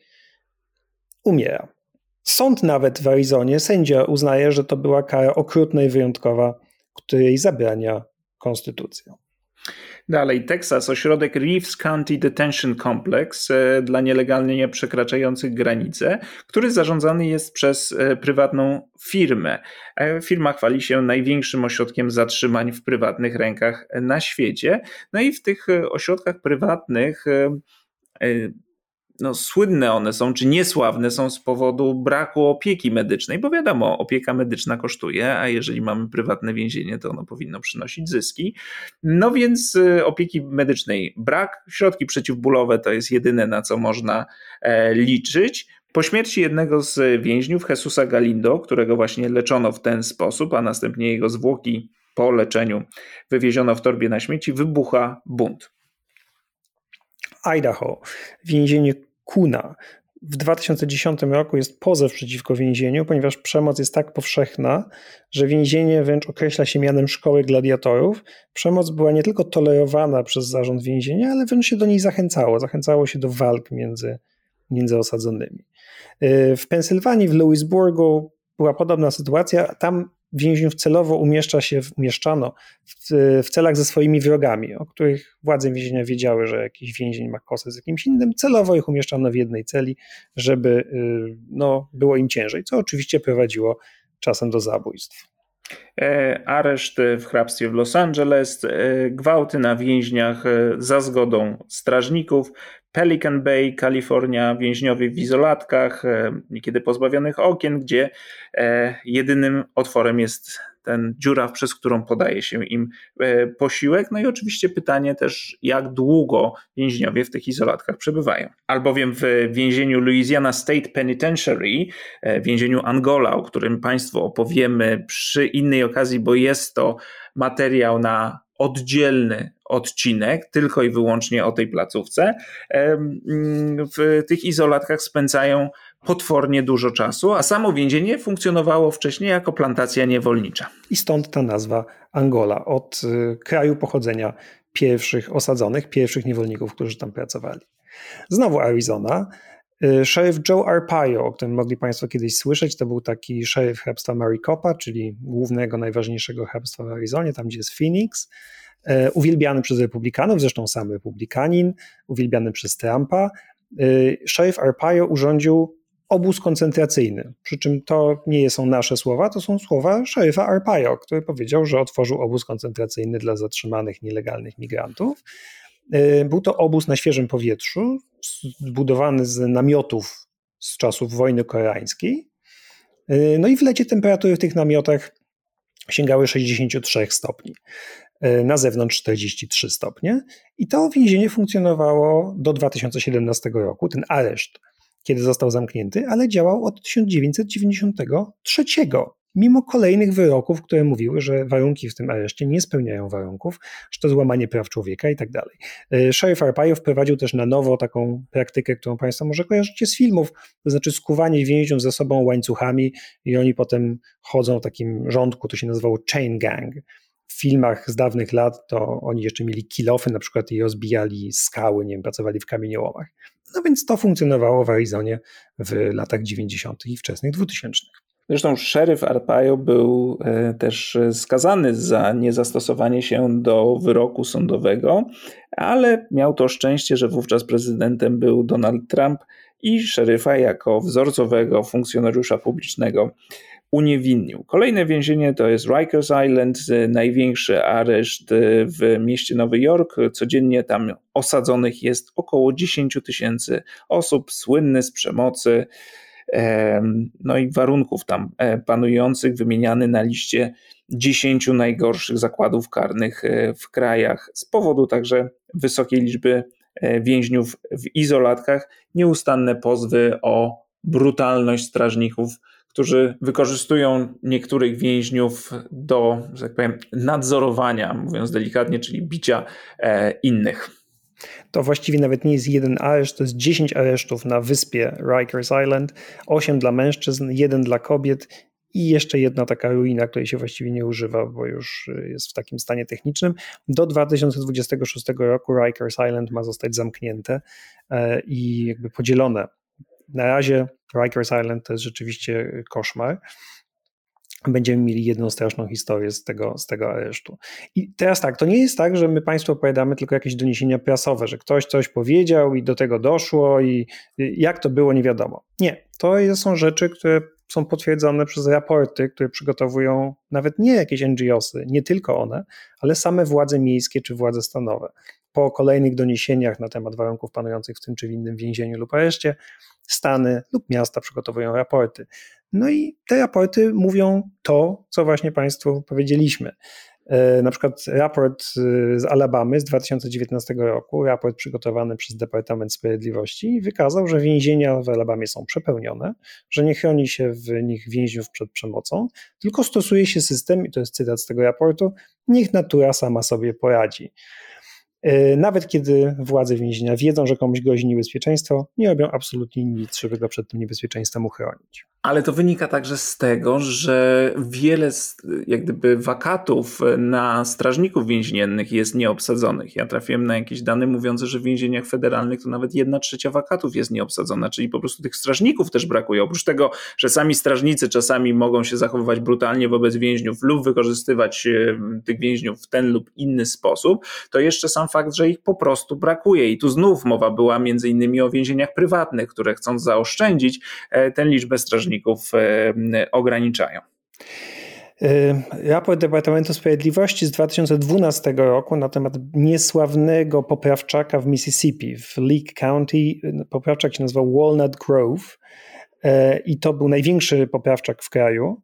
[SPEAKER 2] umiera. Sąd nawet w Arizonie, sędzia uznaje, że to była kara okrutna i wyjątkowa, której zabrania konstytucja.
[SPEAKER 1] Dalej, Teksas, ośrodek Reeves County Detention Complex e, dla nielegalnie przekraczających granice, który zarządzany jest przez e, prywatną firmę. E, firma chwali się największym ośrodkiem zatrzymań w prywatnych rękach na świecie. No i w tych ośrodkach prywatnych no, słynne one są, czy niesławne są z powodu braku opieki medycznej, bo wiadomo, opieka medyczna kosztuje, a jeżeli mamy prywatne więzienie, to ono powinno przynosić zyski. No więc y, opieki medycznej brak, środki przeciwbólowe to jest jedyne, na co można e, liczyć. Po śmierci jednego z więźniów, Jesusa Galindo, którego właśnie leczono w ten sposób, a następnie jego zwłoki po leczeniu wywieziono w torbie na śmieci, wybucha bunt.
[SPEAKER 2] Idaho, więzienie Kuna. W 2010 roku jest pozew przeciwko więzieniu, ponieważ przemoc jest tak powszechna, że więzienie wręcz określa się mianem szkoły gladiatorów. Przemoc była nie tylko tolerowana przez zarząd więzienia, ale wręcz się do niej zachęcało. Zachęcało się do walk między, między osadzonymi. W Pensylwanii, w Louisburgu była podobna sytuacja. Tam więźniów celowo umieszcza się, umieszczano w, w, celach ze swoimi wrogami, o których władze więzienia wiedziały, że jakiś więzień ma kosę z jakimś innym. Celowo ich umieszczano w jednej celi, żeby y, no, było im ciężej, co oczywiście prowadziło czasem do zabójstw.
[SPEAKER 1] E, areszt w hrabstwie w Los Angeles, e, gwałty na więźniach e, za zgodą strażników, Pelican Bay, Kalifornia, więźniowie w izolatkach, niekiedy pozbawionych okien, gdzie jedynym otworem jest ten dziura, przez którą podaje się im e, posiłek. No i oczywiście pytanie też, jak długo więźniowie w tych izolatkach przebywają. Albowiem w więzieniu Louisiana State Penitentiary, e, więzieniu Angola, o którym Państwu opowiemy przy innej okazji, bo jest to materiał na oddzielny odcinek, tylko i wyłącznie o tej placówce. W tych izolatkach spędzają potwornie dużo czasu, a samo więzienie funkcjonowało wcześniej jako plantacja niewolnicza.
[SPEAKER 2] I stąd ta nazwa Angola, od y, kraju pochodzenia pierwszych osadzonych, pierwszych niewolników, którzy tam pracowali. Znowu Arizona. Y, szeryf Joe Arpaio, o którym mogli Państwo kiedyś słyszeć, to był taki szeryf hrabstwa Maricopa, czyli głównego, najważniejszego hrabstwa w Arizonie, tam gdzie jest Phoenix. Y, uwielbiany przez republikanów, zresztą sam republikanin, uwielbiany przez Trumpa. Szeryf Arpaio urządził obóz koncentracyjny. Przy czym to nie są nasze słowa, to są słowa szeryfa Arpaio, który powiedział, że otworzył obóz koncentracyjny dla zatrzymanych nielegalnych migrantów. Y, był to obóz na świeżym powietrzu, zbudowany z namiotów z czasów wojny koreańskiej. Y, no i w lecie temperatury w tych namiotach sięgały 63 stopni. Y, na zewnątrz 43 stopnie. I to więzienie funkcjonowało do 2017 roku, ten areszt kiedy został zamknięty, ale działał od 1993, mimo kolejnych wyroków, które mówiły, że warunki w tym areszcie nie spełniają warunków, że to złamanie praw człowieka i tak dalej. E, Sheriff Arpaio wprowadził też na nowo taką praktykę, którą Państwo może kojarzycie z filmów, to znaczy skuwanie więźniów ze sobą łańcuchami i oni potem chodzą w takim rządku, to się nazywało chain gang w filmach z dawnych lat to oni jeszcze mieli kilofy na przykład i rozbijali skały, nie wiem, pracowali w kamieniołomach. No więc to funkcjonowało w Arizonie w latach 90. i wczesnych 2000.
[SPEAKER 1] Zresztą szeryf Arpaio był e, też skazany za niezastosowanie się do wyroku sądowego, ale miał to szczęście, że wówczas prezydentem był Donald Trump i szeryfa jako wzorcowego funkcjonariusza publicznego uniewinnił. Kolejne więzienie to jest Rikers Island, największy areszt w mieście Nowy Jork. Codziennie tam osadzonych jest około 10 tysięcy osób, słynny z przemocy, no i warunków tam e, panujących, wymieniany na liście 10 najgorszych zakładów karnych e, w krajach z powodu także wysokiej liczby e, więźniów w izolatkach, nieustanne pozwy o brutalność strażników którzy wykorzystują niektórych więźniów do, że tak powiem, nadzorowania, mówiąc delikatnie, czyli bicia innych.
[SPEAKER 2] To właściwie nawet nie jest jeden areszt, to jest 10 aresztów na wyspie Rikers Island, 8 dla mężczyzn, jeden dla kobiet i jeszcze jedna taka ruina, której się właściwie nie używa, bo już jest w takim stanie technicznym. Do 2026 roku Rikers Island ma zostać zamknięte e, i jakby podzielone na razie Rikers Island to jest rzeczywiście koszmar. Będziemy mieli jedną straszną historię z tego, z tego aresztu. I teraz tak, to nie jest tak, że my Państwu opowiadamy tylko jakieś doniesienia prasowe, że ktoś coś powiedział i do tego doszło i jak to było, nie wiadomo. Nie, to są rzeczy, które są potwierdzone przez raporty, które przygotowują nawet nie jakieś NGOsy, nie tylko one, ale same władze miejskie czy władze stanowe. Po kolejnych doniesieniach na temat warunków panujących w tym czy w innym więzieniu lub areszcie, Stany lub miasta przygotowują raporty. No i te raporty mówią to, co właśnie Państwu powiedzieliśmy. E, na przykład raport z Alabamy z 2019 roku, raport przygotowany przez Departament Sprawiedliwości, wykazał, że więzienia w Alabamie są przepełnione, że nie chroni się w nich więźniów przed przemocą, tylko stosuje się system, i to jest cytat z tego raportu, niech natura sama sobie poradzi. E, nawet kiedy władze więzienia wiedzą, że komuś grozi niebezpieczeństwo, nie robią absolutnie nic, żeby go przed tym niebezpieczeństwem uchronić.
[SPEAKER 1] Ale to wynika także z tego, że wiele jak gdyby wakatów na strażników więziennych jest nieobsadzonych. Ja trafiłem na jakieś dane mówiące, że w więzieniach federalnych to nawet jedna trzecia wakatów jest nieobsadzona, czyli po prostu tych strażników też brakuje. Oprócz tego, że sami strażnicy czasami mogą się zachowywać brutalnie wobec więźniów lub wykorzystywać e, tych więźniów w ten lub inny sposób, to jeszcze sam fakt, że ich po prostu brakuje. I tu znów mowa była między innymi o więzieniach prywatnych, które chcąc zaoszczędzić e, tę liczbę strażników e, ograniczają.
[SPEAKER 2] E, raport Departamentu Sprawiedliwości z 2012 roku na temat niesławnego poprawczaka w Mississippi, w Leake County. Poprawczak się nazywał Walnut Grove i to był największy poprawczak w kraju.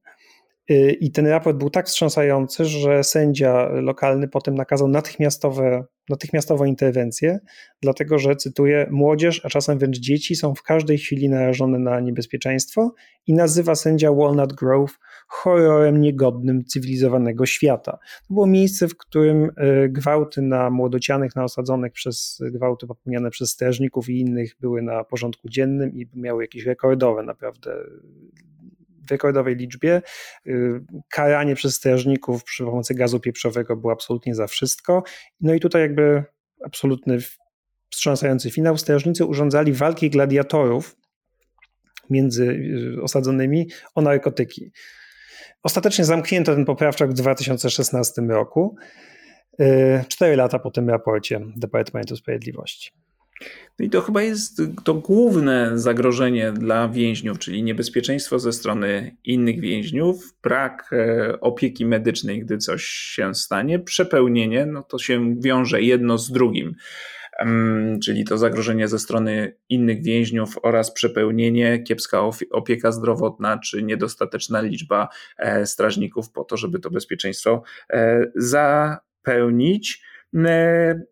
[SPEAKER 2] I ten raport był tak wstrząsający, że sędzia lokalny potem nakazał natychmiastowe natychmiastową interwencję, dlatego że, cytuję, młodzież, a czasem wręcz dzieci są w każdej chwili narażone na niebezpieczeństwo i nazywa sędzia Walnut Grove horrorem niegodnym cywilizowanego świata. To było miejsce, w którym e, gwałty na młodocianych, na osadzonych przez gwałty popełniane przez strażników i innych były na porządku dziennym i miały jakieś rekordowe naprawdę rekordowej liczbie. Y, karanie przez strażników przy pomocy gazu pieprzowego było absolutnie za wszystko. No i tutaj jakby absolutny wstrząsający finał. Strażnicy urządzali walki gladiatorów między y, osadzonymi o narkotyki. Ostatecznie zamknięto ten poprawczak w 2016 roku, y, cztery lata po tym raporcie Departamentu Sprawiedliwości.
[SPEAKER 1] No i to chyba jest to główne zagrożenie dla więźniów, czyli niebezpieczeństwo ze strony innych więźniów, brak e, opieki medycznej, gdy coś się stanie, przepełnienie, no to się wiąże jedno z drugim. Czyli to zagrożenie ze strony innych więźniów oraz przepełnienie, kiepska opieka zdrowotna czy niedostateczna liczba e, strażników po to, żeby to bezpieczeństwo e, zapełnić.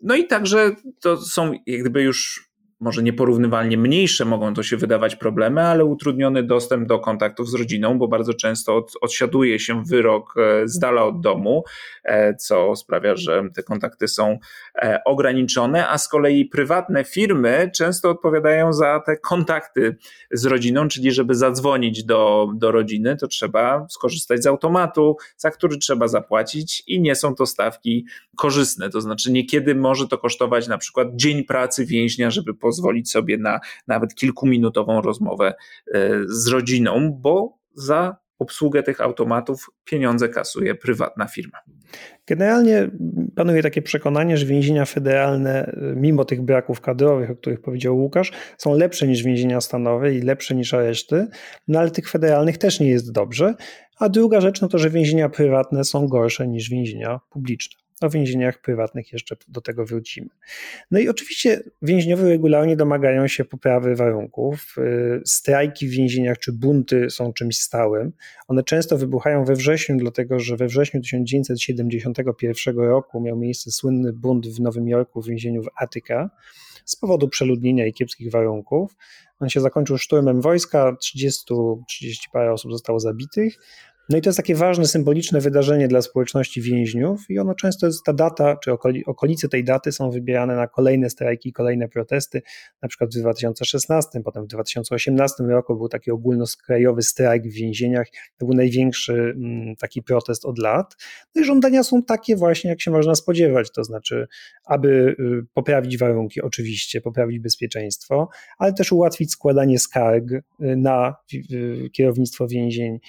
[SPEAKER 1] No i także to są jak gdyby już może nieporównywalnie mniejsze mogą to się wydawać problemy, ale utrudniony dostęp do kontaktów z rodziną, bo bardzo często od, odsiaduje się wyrok e, z dala od domu, e, co sprawia, że te kontakty są e, ograniczone, a z kolei prywatne firmy często odpowiadają za te kontakty z rodziną, czyli żeby zadzwonić do, do rodziny, to trzeba skorzystać z automatu, za który trzeba zapłacić i nie są to stawki korzystne, to znaczy niekiedy może to kosztować na przykład dzień pracy więźnia, żeby po pozwolić sobie na nawet kilkuminutową rozmowę e, z rodziną, bo za obsługę tych automatów pieniądze kasuje prywatna firma.
[SPEAKER 2] Generalnie panuje takie przekonanie, że więzienia federalne, e, mimo tych braków kadrowych, o których powiedział Łukasz, są lepsze niż więzienia stanowe i lepsze niż areszty, no ale tych federalnych też nie jest dobrze. A druga rzecz, no to, że więzienia prywatne są gorsze niż więzienia publiczne. O więzieniach prywatnych jeszcze do tego wrócimy. No i oczywiście więźniowie regularnie domagają się poprawy warunków. Y, strajki w więzieniach czy bunty są czymś stałym. One często wybuchają we wrześniu, dlatego że we wrześniu 1971 roku miał miejsce słynny bunt w Nowym Jorku w więzieniu w Attica z powodu przeludnienia i kiepskich warunków. On się zakończył szturmem wojska, 30, 30 parę osób zostało zabitych. No i to jest takie ważne, symboliczne wydarzenie dla społeczności więźniów i ono często jest ta data, czy okolice tej daty są wybierane na kolejne strajki, kolejne protesty. Na przykład w 2016, potem w 2018 roku był taki ogólnoskrajowy strajk w więzieniach. To był największy mm, taki protest od lat. No i żądania są takie właśnie, jak się można spodziewać, to znaczy, aby y, poprawić warunki, oczywiście, poprawić bezpieczeństwo, ale też ułatwić składanie skarg y, na kierownictwo więzień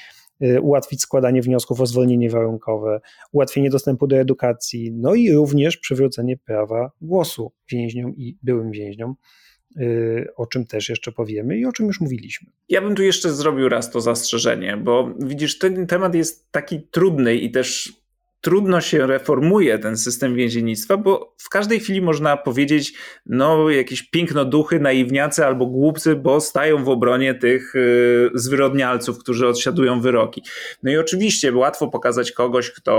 [SPEAKER 2] ułatwić składanie wniosków o zwolnienie warunkowe, ułatwienie dostępu do edukacji, no i również przywrócenie prawa głosu więźniom i byłym więźniom y, o czym też jeszcze powiemy i o czym już mówiliśmy.
[SPEAKER 1] Ja bym tu jeszcze zrobił raz to zastrzeżenie, bo widzisz, ten temat jest taki trudny i też trudno się reformuje ten system więziennictwa, bo w każdej chwili można powiedzieć, no jakieś pięknoduchy, naiwniacy albo głupcy, bo stają w obronie tych y, zwyrodnialców, którzy odsiadują wyroki. No i oczywiście łatwo pokazać kogoś, kto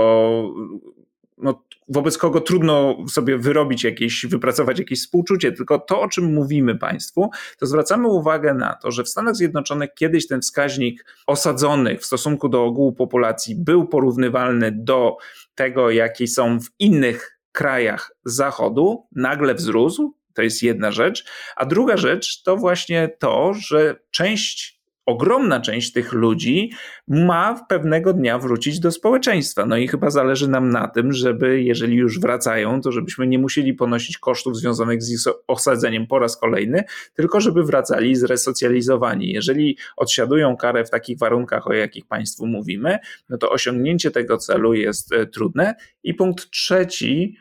[SPEAKER 1] no, wobec kogo trudno sobie wyrobić jakieś, wypracować jakieś współczucie, tylko to, o czym mówimy Państwu, to zwracamy uwagę na to, że w Stanach Zjednoczonych kiedyś ten wskaźnik osadzonych w stosunku do ogółu populacji był porównywalny do tego, jaki są w innych krajach Zachodu, nagle wzrósł. To jest jedna rzecz. A druga rzecz to właśnie to, że część ogromna część tych ludzi ma pewnego dnia wrócić do społeczeństwa. No i chyba zależy nam na tym, żeby jeżeli już wracają, to żebyśmy nie musieli ponosić kosztów związanych z ich osadzeniem po raz kolejny, tylko żeby wracali zresocjalizowani. Jeżeli odsiadują karę w takich warunkach, o jakich Państwu mówimy, no to osiągnięcie tego celu jest e, trudne. I punkt trzeci,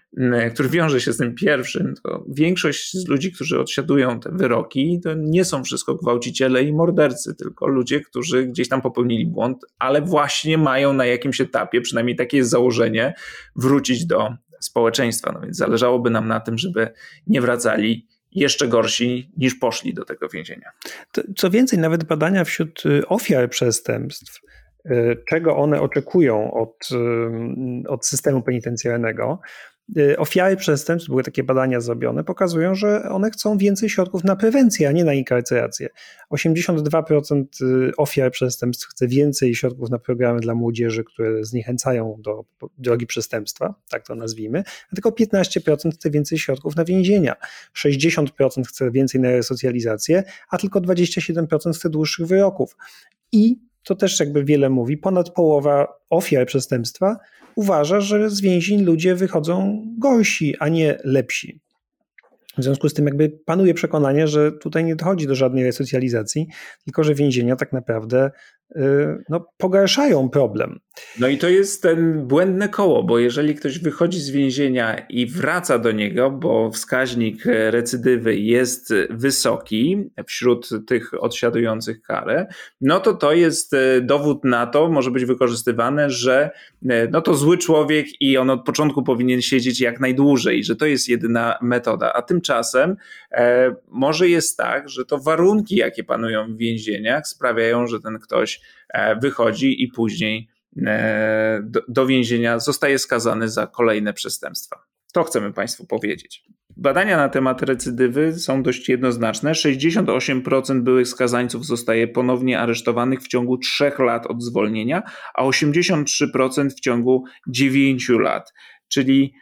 [SPEAKER 1] który wiąże się z tym pierwszym, to większość z ludzi, którzy odsiadują te wyroki, to nie są wszystko gwałciciele i mordercy, tylko ludzie, którzy gdzieś tam popełnili błąd, ale właśnie mają na jakimś etapie, przynajmniej takie jest założenie, wrócić do społeczeństwa. No więc zależałoby nam na tym, żeby nie wracali jeszcze gorsi niż poszli do tego więzienia.
[SPEAKER 2] Co więcej, nawet badania wśród y, ofiar przestępstw, y, czego one oczekują od, y, od systemu penitencjarnego, ofiary przestępstw, były takie badania zrobione, pokazują, że one chcą więcej środków na prewencję, a nie na inkarcerację. 82% y, ofiar przestępstw chce więcej środków na programy dla młodzieży, które zniechęcają do drogi przestępstwa, tak to nazwijmy, a tylko 15% chce więcej środków na więzienia. 60% chce więcej na resocjalizację, a tylko 27% chce dłuższych wyroków. I to też jakby wiele mówi, ponad połowa ofiar przestępstwa uważa, że z więzień ludzie wychodzą gorsi, a nie lepsi. W związku z tym jakby panuje przekonanie, że tutaj nie dochodzi do żadnej resocjalizacji, tylko że więzienia tak naprawdę no, pogarszają problem.
[SPEAKER 1] No i to jest ten błędne koło, bo jeżeli ktoś wychodzi z więzienia i wraca do niego, bo wskaźnik recydywy jest wysoki wśród tych odsiadujących karę, no to to jest e, dowód na to, może być wykorzystywane, że e, no to zły człowiek i on od początku powinien siedzieć jak najdłużej, że to jest jedyna metoda. A tymczasem e, może jest tak, że to warunki, jakie panują w więzieniach, sprawiają, że ten ktoś wychodzi i później E, do, do więzienia, zostaje skazany za kolejne przestępstwa. To chcemy Państwu powiedzieć. Badania na temat recydywy są dość jednoznaczne. 68% byłych skazańców zostaje ponownie aresztowanych w ciągu 3 lat od zwolnienia, a 83% w ciągu 9 lat. Czyli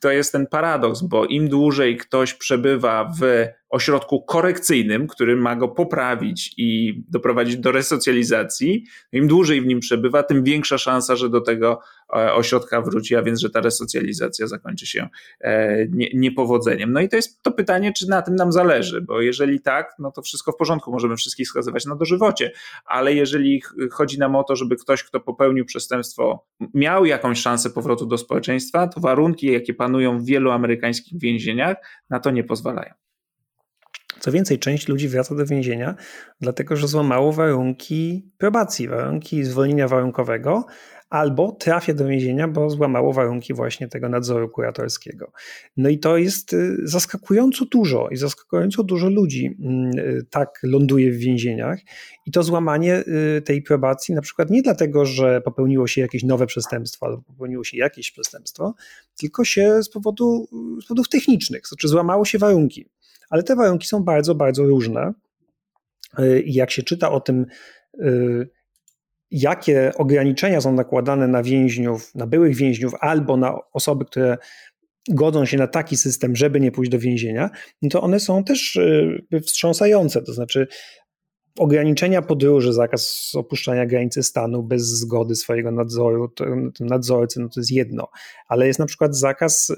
[SPEAKER 1] to jest ten paradoks, bo im dłużej ktoś przebywa w ośrodku korekcyjnym, który ma go poprawić i doprowadzić do resocjalizacji, im dłużej w nim przebywa, tym większa szansa, że do tego ośrodka wróci, a więc, że ta resocjalizacja zakończy się e, niepowodzeniem. No i to jest to pytanie, czy na tym nam zależy, bo jeżeli tak, no to wszystko w porządku, możemy wszystkich skazywać na dożywocie, ale jeżeli chodzi nam o to, żeby ktoś, kto popełnił przestępstwo, miał jakąś szansę powrotu do społeczeństwa, to warunki, jakie panują w wielu amerykańskich więzieniach, na to nie pozwalają.
[SPEAKER 2] Co więcej, część ludzi wraca do więzienia, dlatego że złamało warunki probacji, warunki zwolnienia warunkowego, albo trafia do więzienia, bo złamało warunki właśnie tego nadzoru kuratorskiego. No i to jest y, zaskakująco dużo i zaskakująco dużo ludzi mm, y, tak ląduje w więzieniach i to złamanie y, tej probacji na przykład nie dlatego, że popełniło się jakieś nowe przestępstwo albo popełniło się jakieś przestępstwo, tylko się z, powodu, z powodów technicznych, znaczy złamało się warunki ale te warunki są bardzo, bardzo różne. I jak się czyta o tym, jakie ograniczenia są nakładane na więźniów, na byłych więźniów albo na osoby, które godzą się na taki system, żeby nie pójść do więzienia, no to one są też y, wstrząsające. To znaczy, ograniczenia podróży, zakaz opuszczania granicy stanu bez zgody swojego nadzoru, to, nadzorcy, no to jest jedno, ale jest na przykład zakaz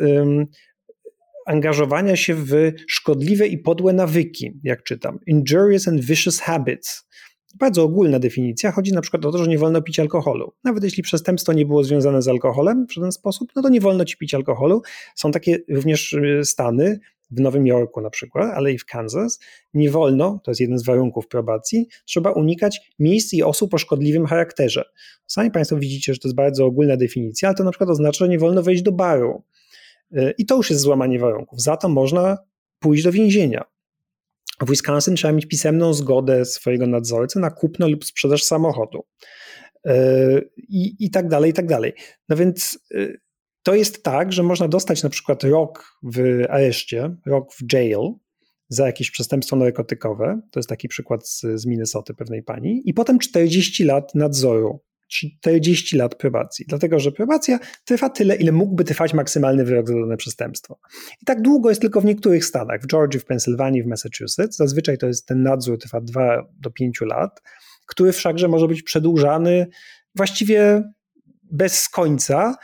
[SPEAKER 2] angażowania się w szkodliwe i podłe nawyki, jak czytam. Injurious and vicious habits. Bardzo ogólna definicja. Chodzi na przykład o to, że nie wolno pić alkoholu. Nawet jeśli przestępstwo nie było związane z alkoholem w żaden sposób, no to nie wolno ci pić alkoholu. Są takie również y, stany, w Nowym Jorku na przykład, ale i w Kansas, nie wolno, to jest jeden z warunków probacji, trzeba unikać miejsc i osób o szkodliwym charakterze. Sami Państwo widzicie, że to jest bardzo ogólna definicja, ale to na przykład oznacza, że nie wolno wejść do baru, E, I to już jest złamanie warunków. Za to można pójść do więzienia. W Wisconsin trzeba mieć pisemną zgodę swojego nadzorcy na kupno lub sprzedaż samochodu. E, I, I tak dalej, i tak dalej. No więc e, to jest tak, że można dostać na przykład rok w areszcie, rok w jail za jakieś przestępstwo narkotykowe. To jest taki przykład z, z Minnesoty pewnej pani. I potem 40 lat nadzoru 40 lat probacji, dlatego że probacja trwa tyle, ile mógłby trwać maksymalny wyrok za dane przestępstwo. I tak długo jest tylko w niektórych stanach, w Georgii, w Pensylwanii, w Massachusetts. Zazwyczaj to jest ten nadzór trwa 2 do 5 lat, który wszakże może być przedłużany właściwie bez końca,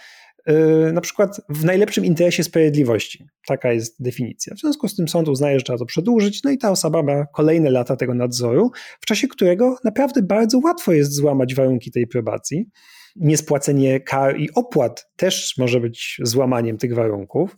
[SPEAKER 2] na przykład w najlepszym interesie sprawiedliwości. Taka jest definicja. W związku z tym sąd uznaje, że trzeba to przedłużyć, no i ta osoba ma kolejne lata tego nadzoru, w czasie którego naprawdę bardzo łatwo jest złamać warunki tej probacji niespłacenie kar i opłat też może być złamaniem tych warunków.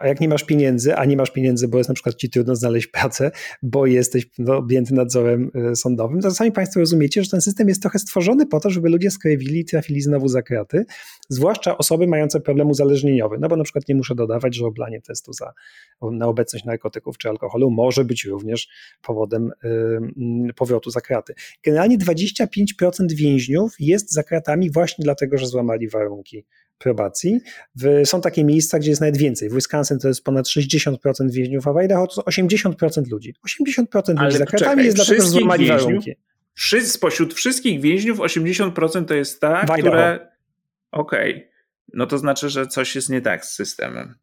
[SPEAKER 2] A jak nie masz pieniędzy, a nie masz pieniędzy, bo jest na przykład ci trudno znaleźć pracę, bo jesteś no, objęty nadzorem y, sądowym, to sami Państwo rozumiecie, że ten system jest trochę stworzony po to, żeby ludzie skrewili i trafili znowu za kraty, zwłaszcza osoby mające problem uzależnieniowy, no bo na przykład nie muszę dodawać, że oblanie testu za, na obecność narkotyków czy alkoholu może być również powodem powrotu za kraty. Generalnie 25% więźniów jest za kratami właśnie dlatego, że złamali warunki probacji. W, są takie miejsca, gdzie jest nawet więcej. W Wisconsin to jest ponad 60% więźniów, a w Idaho to 80% ludzi. 80% Ale ludzi za kratami jest dlatego, że złamali warunki.
[SPEAKER 1] Spośród wszystkich więźniów 80% to jest ta, które... Okej. Okay. No to znaczy, że coś jest nie tak z systemem.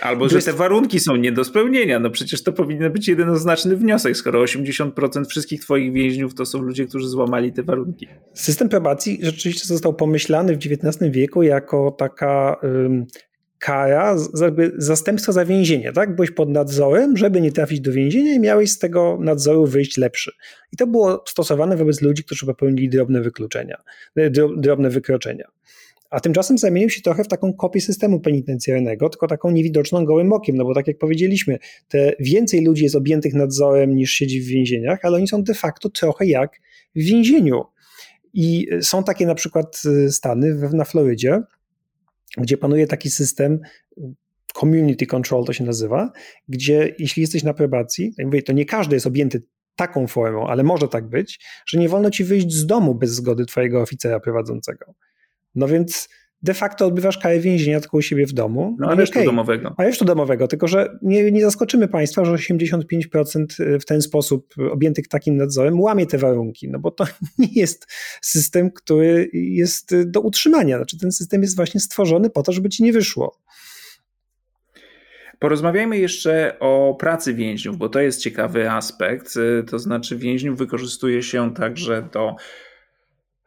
[SPEAKER 1] Albo, że te warunki są nie do spełnienia. No przecież to powinien być jednoznaczny wniosek, skoro 80% wszystkich twoich więźniów to są ludzie, którzy złamali te warunki.
[SPEAKER 2] System probacji rzeczywiście został pomyślany w XIX wieku jako taka um, kara, jakby zastępstwo za więzienie, tak? Byłeś pod nadzorem, żeby nie trafić do więzienia i miałeś z tego nadzoru wyjść lepszy. I to było stosowane wobec ludzi, którzy popełnili drobne wykluczenia, drobne wykroczenia a tymczasem zamienił się trochę w taką kopię systemu penitencjarnego, tylko taką niewidoczną gołym okiem, no bo tak jak powiedzieliśmy, te więcej ludzi jest objętych nadzorem niż siedzi w więzieniach, ale oni są de facto trochę jak w więzieniu. I są takie na przykład y, stany na Florydzie, gdzie panuje taki system community control to się nazywa, gdzie jeśli jesteś na probacji, to, mówię, to nie każdy jest objęty taką formą, ale może tak być, że nie wolno ci wyjść z domu bez zgody twojego oficera prowadzącego. No więc de facto odbywasz karę więzienia tylko u siebie w domu.
[SPEAKER 1] No, aresztu okay. domowego.
[SPEAKER 2] Aresztu domowego, tylko że nie, nie zaskoczymy Państwa, że 85% w ten sposób objętych takim nadzorem łamie te warunki, no bo to nie jest system, który jest do utrzymania. Znaczy ten system jest właśnie stworzony po to, żeby ci nie wyszło.
[SPEAKER 1] Porozmawiajmy jeszcze o pracy więźniów, bo to jest ciekawy aspekt. To znaczy, więźniów wykorzystuje się także do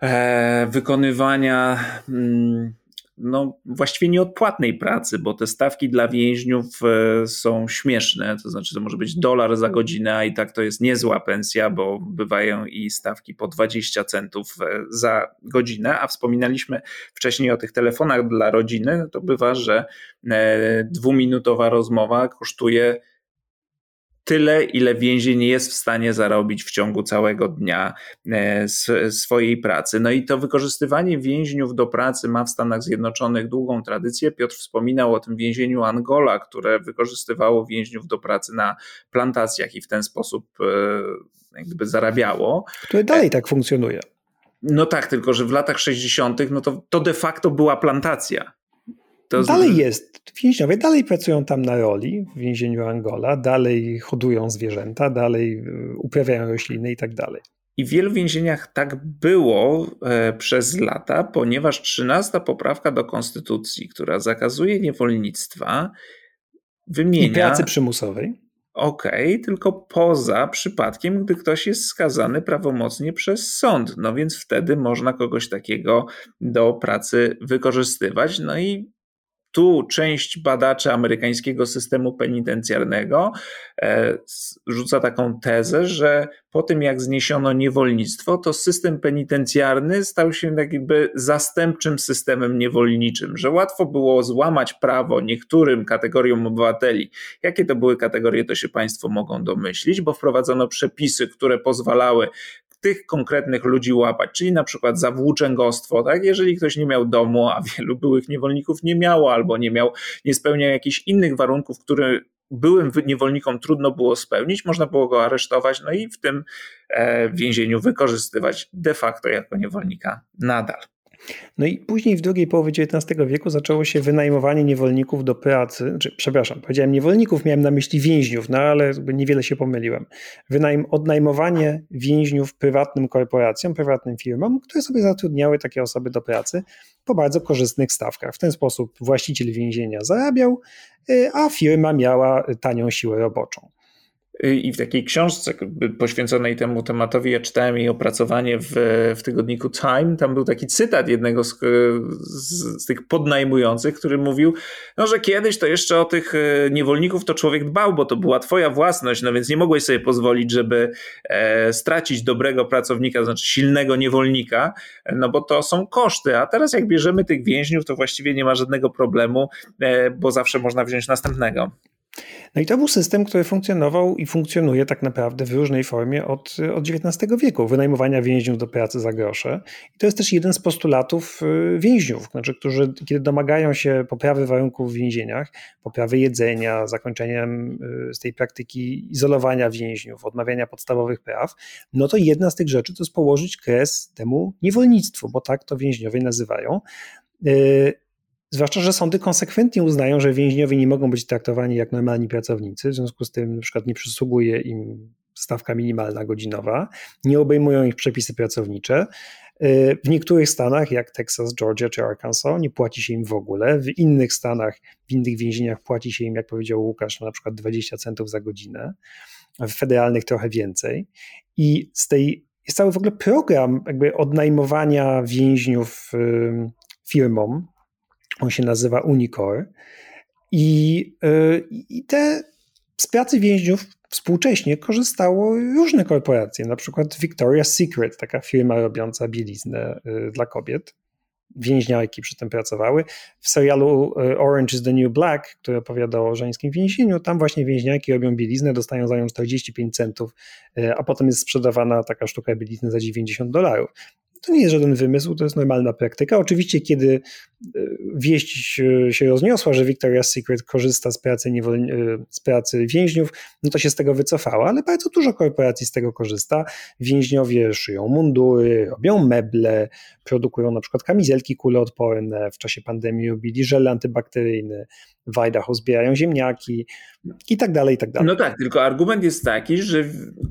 [SPEAKER 1] E, wykonywania mm, no, właściwie nieodpłatnej pracy, bo te stawki dla więźniów e, są śmieszne, to znaczy to może być dolar za godzinę, a i tak to jest niezła pensja, bo bywają i stawki po 20 centów e, za godzinę, a wspominaliśmy wcześniej o tych telefonach dla rodziny, to bywa, że dwuminutowa rozmowa kosztuje tyle, ile więzień jest w stanie zarobić w ciągu całego dnia e, swojej pracy. No i to wykorzystywanie więźniów do pracy ma w Stanach Zjednoczonych długą tradycję. Piotr wspominał o tym więzieniu Angola, które wykorzystywało więźniów do pracy na plantacjach i w ten sposób e, jakby zarabiało.
[SPEAKER 2] Które dalej tak funkcjonuje.
[SPEAKER 1] No tak, tylko że w latach 60. no to, to de facto była plantacja.
[SPEAKER 2] To dalej z... jest. Więźniowie dalej pracują tam na roli w więzieniu Angola, dalej hodują zwierzęta, dalej y, uprawiają rośliny i tak dalej.
[SPEAKER 1] I w wielu więzieniach tak było e, przez lata, ponieważ 13 poprawka do konstytucji, która zakazuje niewolnictwa, wymienia. I
[SPEAKER 2] pracy przymusowej.
[SPEAKER 1] Okej, okay, tylko poza przypadkiem, gdy ktoś jest skazany prawomocnie przez sąd. No więc wtedy można kogoś takiego do pracy wykorzystywać. No i tu część badaczy amerykańskiego systemu penitencjarnego e, rzuca taką tezę, że po tym jak zniesiono niewolnictwo, to system penitencjarny stał się tak jakby zastępczym systemem niewolniczym, że łatwo było złamać prawo niektórym kategoriom obywateli. Jakie to były kategorie, to się Państwo mogą domyślić, bo wprowadzono przepisy, które pozwalały tych konkretnych ludzi łapać, czyli na przykład za włóczęgostwo, tak? Jeżeli ktoś nie miał domu, a wielu byłych niewolników nie miało, albo nie miał, nie spełniał jakichś innych warunków, które byłym niewolnikom trudno było spełnić, można było go aresztować, no i w tym e, więzieniu wykorzystywać de facto jako niewolnika nadal.
[SPEAKER 2] No i później w drugiej połowie XIX wieku zaczęło się wynajmowanie niewolników do pracy, znaczy, przepraszam, powiedziałem niewolników, miałem na myśli więźniów, no ale niewiele się pomyliłem. Wynajm, odnajmowanie więźniów prywatnym korporacjom, prywatnym firmom, które sobie zatrudniały takie osoby do pracy po bardzo korzystnych stawkach. W ten sposób właściciel więzienia zarabiał, y, a firma miała tanią siłę roboczą.
[SPEAKER 1] I w takiej książce poświęconej temu tematowi, ja czytałem jej opracowanie w, w tygodniku Time. Tam był taki cytat jednego z, z, z, tych podnajmujących, który mówił, no, że kiedyś to jeszcze o tych e, niewolników to człowiek dbał, bo to była twoja własność, no więc nie mogłeś sobie pozwolić, żeby e, stracić dobrego pracownika, to znaczy silnego niewolnika, no bo to są koszty. A teraz jak bierzemy tych więźniów, to właściwie nie ma żadnego problemu, e, bo zawsze można wziąć następnego.
[SPEAKER 2] No i to był system, który funkcjonował i funkcjonuje tak naprawdę w różnej formie od, od XIX wieku, wynajmowania więźniów do pracy za grosze. I to jest też jeden z postulatów y, więźniów, znaczy, którzy kiedy domagają się poprawy warunków w więzieniach, poprawy jedzenia, zakończeniem y, z tej praktyki izolowania więźniów, odmawiania podstawowych praw, no to jedna z tych rzeczy to jest położyć kres temu niewolnictwu, bo tak to więźniowie nazywają. Zwłaszcza, że sądy konsekwentnie uznają, że więźniowie nie mogą być traktowani jak normalni pracownicy, w związku z tym na przykład nie przysługuje im stawka minimalna godzinowa, nie obejmują ich przepisy pracownicze. Y, w niektórych stanach, jak Texas, Georgia czy Arkansas, nie płaci się im w ogóle. W innych stanach, w innych więzieniach płaci się im, jak powiedział Łukasz, na przykład 20 centów za godzinę. W federalnych trochę więcej. I z tej jest cały w ogóle program jakby odnajmowania więźniów firmom, on się nazywa Unicore. I, y, I te z pracy więźniów współcześnie korzystało różne korporacje, na przykład Victoria's Secret, taka firma robiąca bieliznę y, dla kobiet. Więźniarki przy tym pracowały. W serialu y, Orange is the New Black, który opowiada o żeńskim więzieniu, tam właśnie więźniarki robią bieliznę, dostają za nią 45 centów, a potem jest sprzedawana taka sztuka bielizny za 90 dolarów. To nie jest żaden wymysł, to jest normalna praktyka. Oczywiście, kiedy e, wieść się rozniosła, że Victoria's Secret korzysta z pracy. E, z pracy więźniów, no to się z tego wycofała, ale bardzo dużo korporacji z tego korzysta. Więźniowie szyją mundury, robią meble, produkują na przykład kamizelki kuloodporne, w czasie pandemii robili żel antybakteryjny, w Idaho zbierają ziemniaki i tak dalej, i tak dalej.
[SPEAKER 1] No tak, tylko argument jest taki, że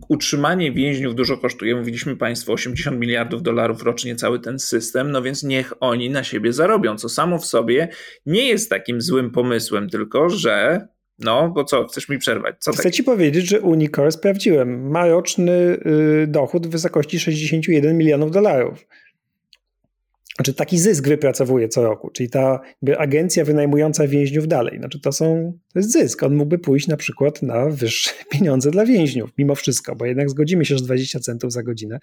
[SPEAKER 1] utrzymanie więźniów dużo kosztuje. Mówiliśmy Państwu 80 miliardów dolarów rocznie cały ten system, no więc niech oni na siebie zarobią, co samo w sobie nie jest takim złym pomysłem, tylko że no, bo co, chcesz mi przerwać? Co
[SPEAKER 2] Chcę tak? ci powiedzieć, że Unicor sprawdziłem. Ma roczny y, dochód w wysokości 61 milionów dolarów znaczy taki zysk wypracowuje co roku, czyli ta agencja wynajmująca więźniów dalej. Znaczy to, są, to jest zysk. On mógłby pójść na przykład na wyższe pieniądze dla więźniów, mimo wszystko, bo jednak zgodzimy się, że 20 centów za godzinę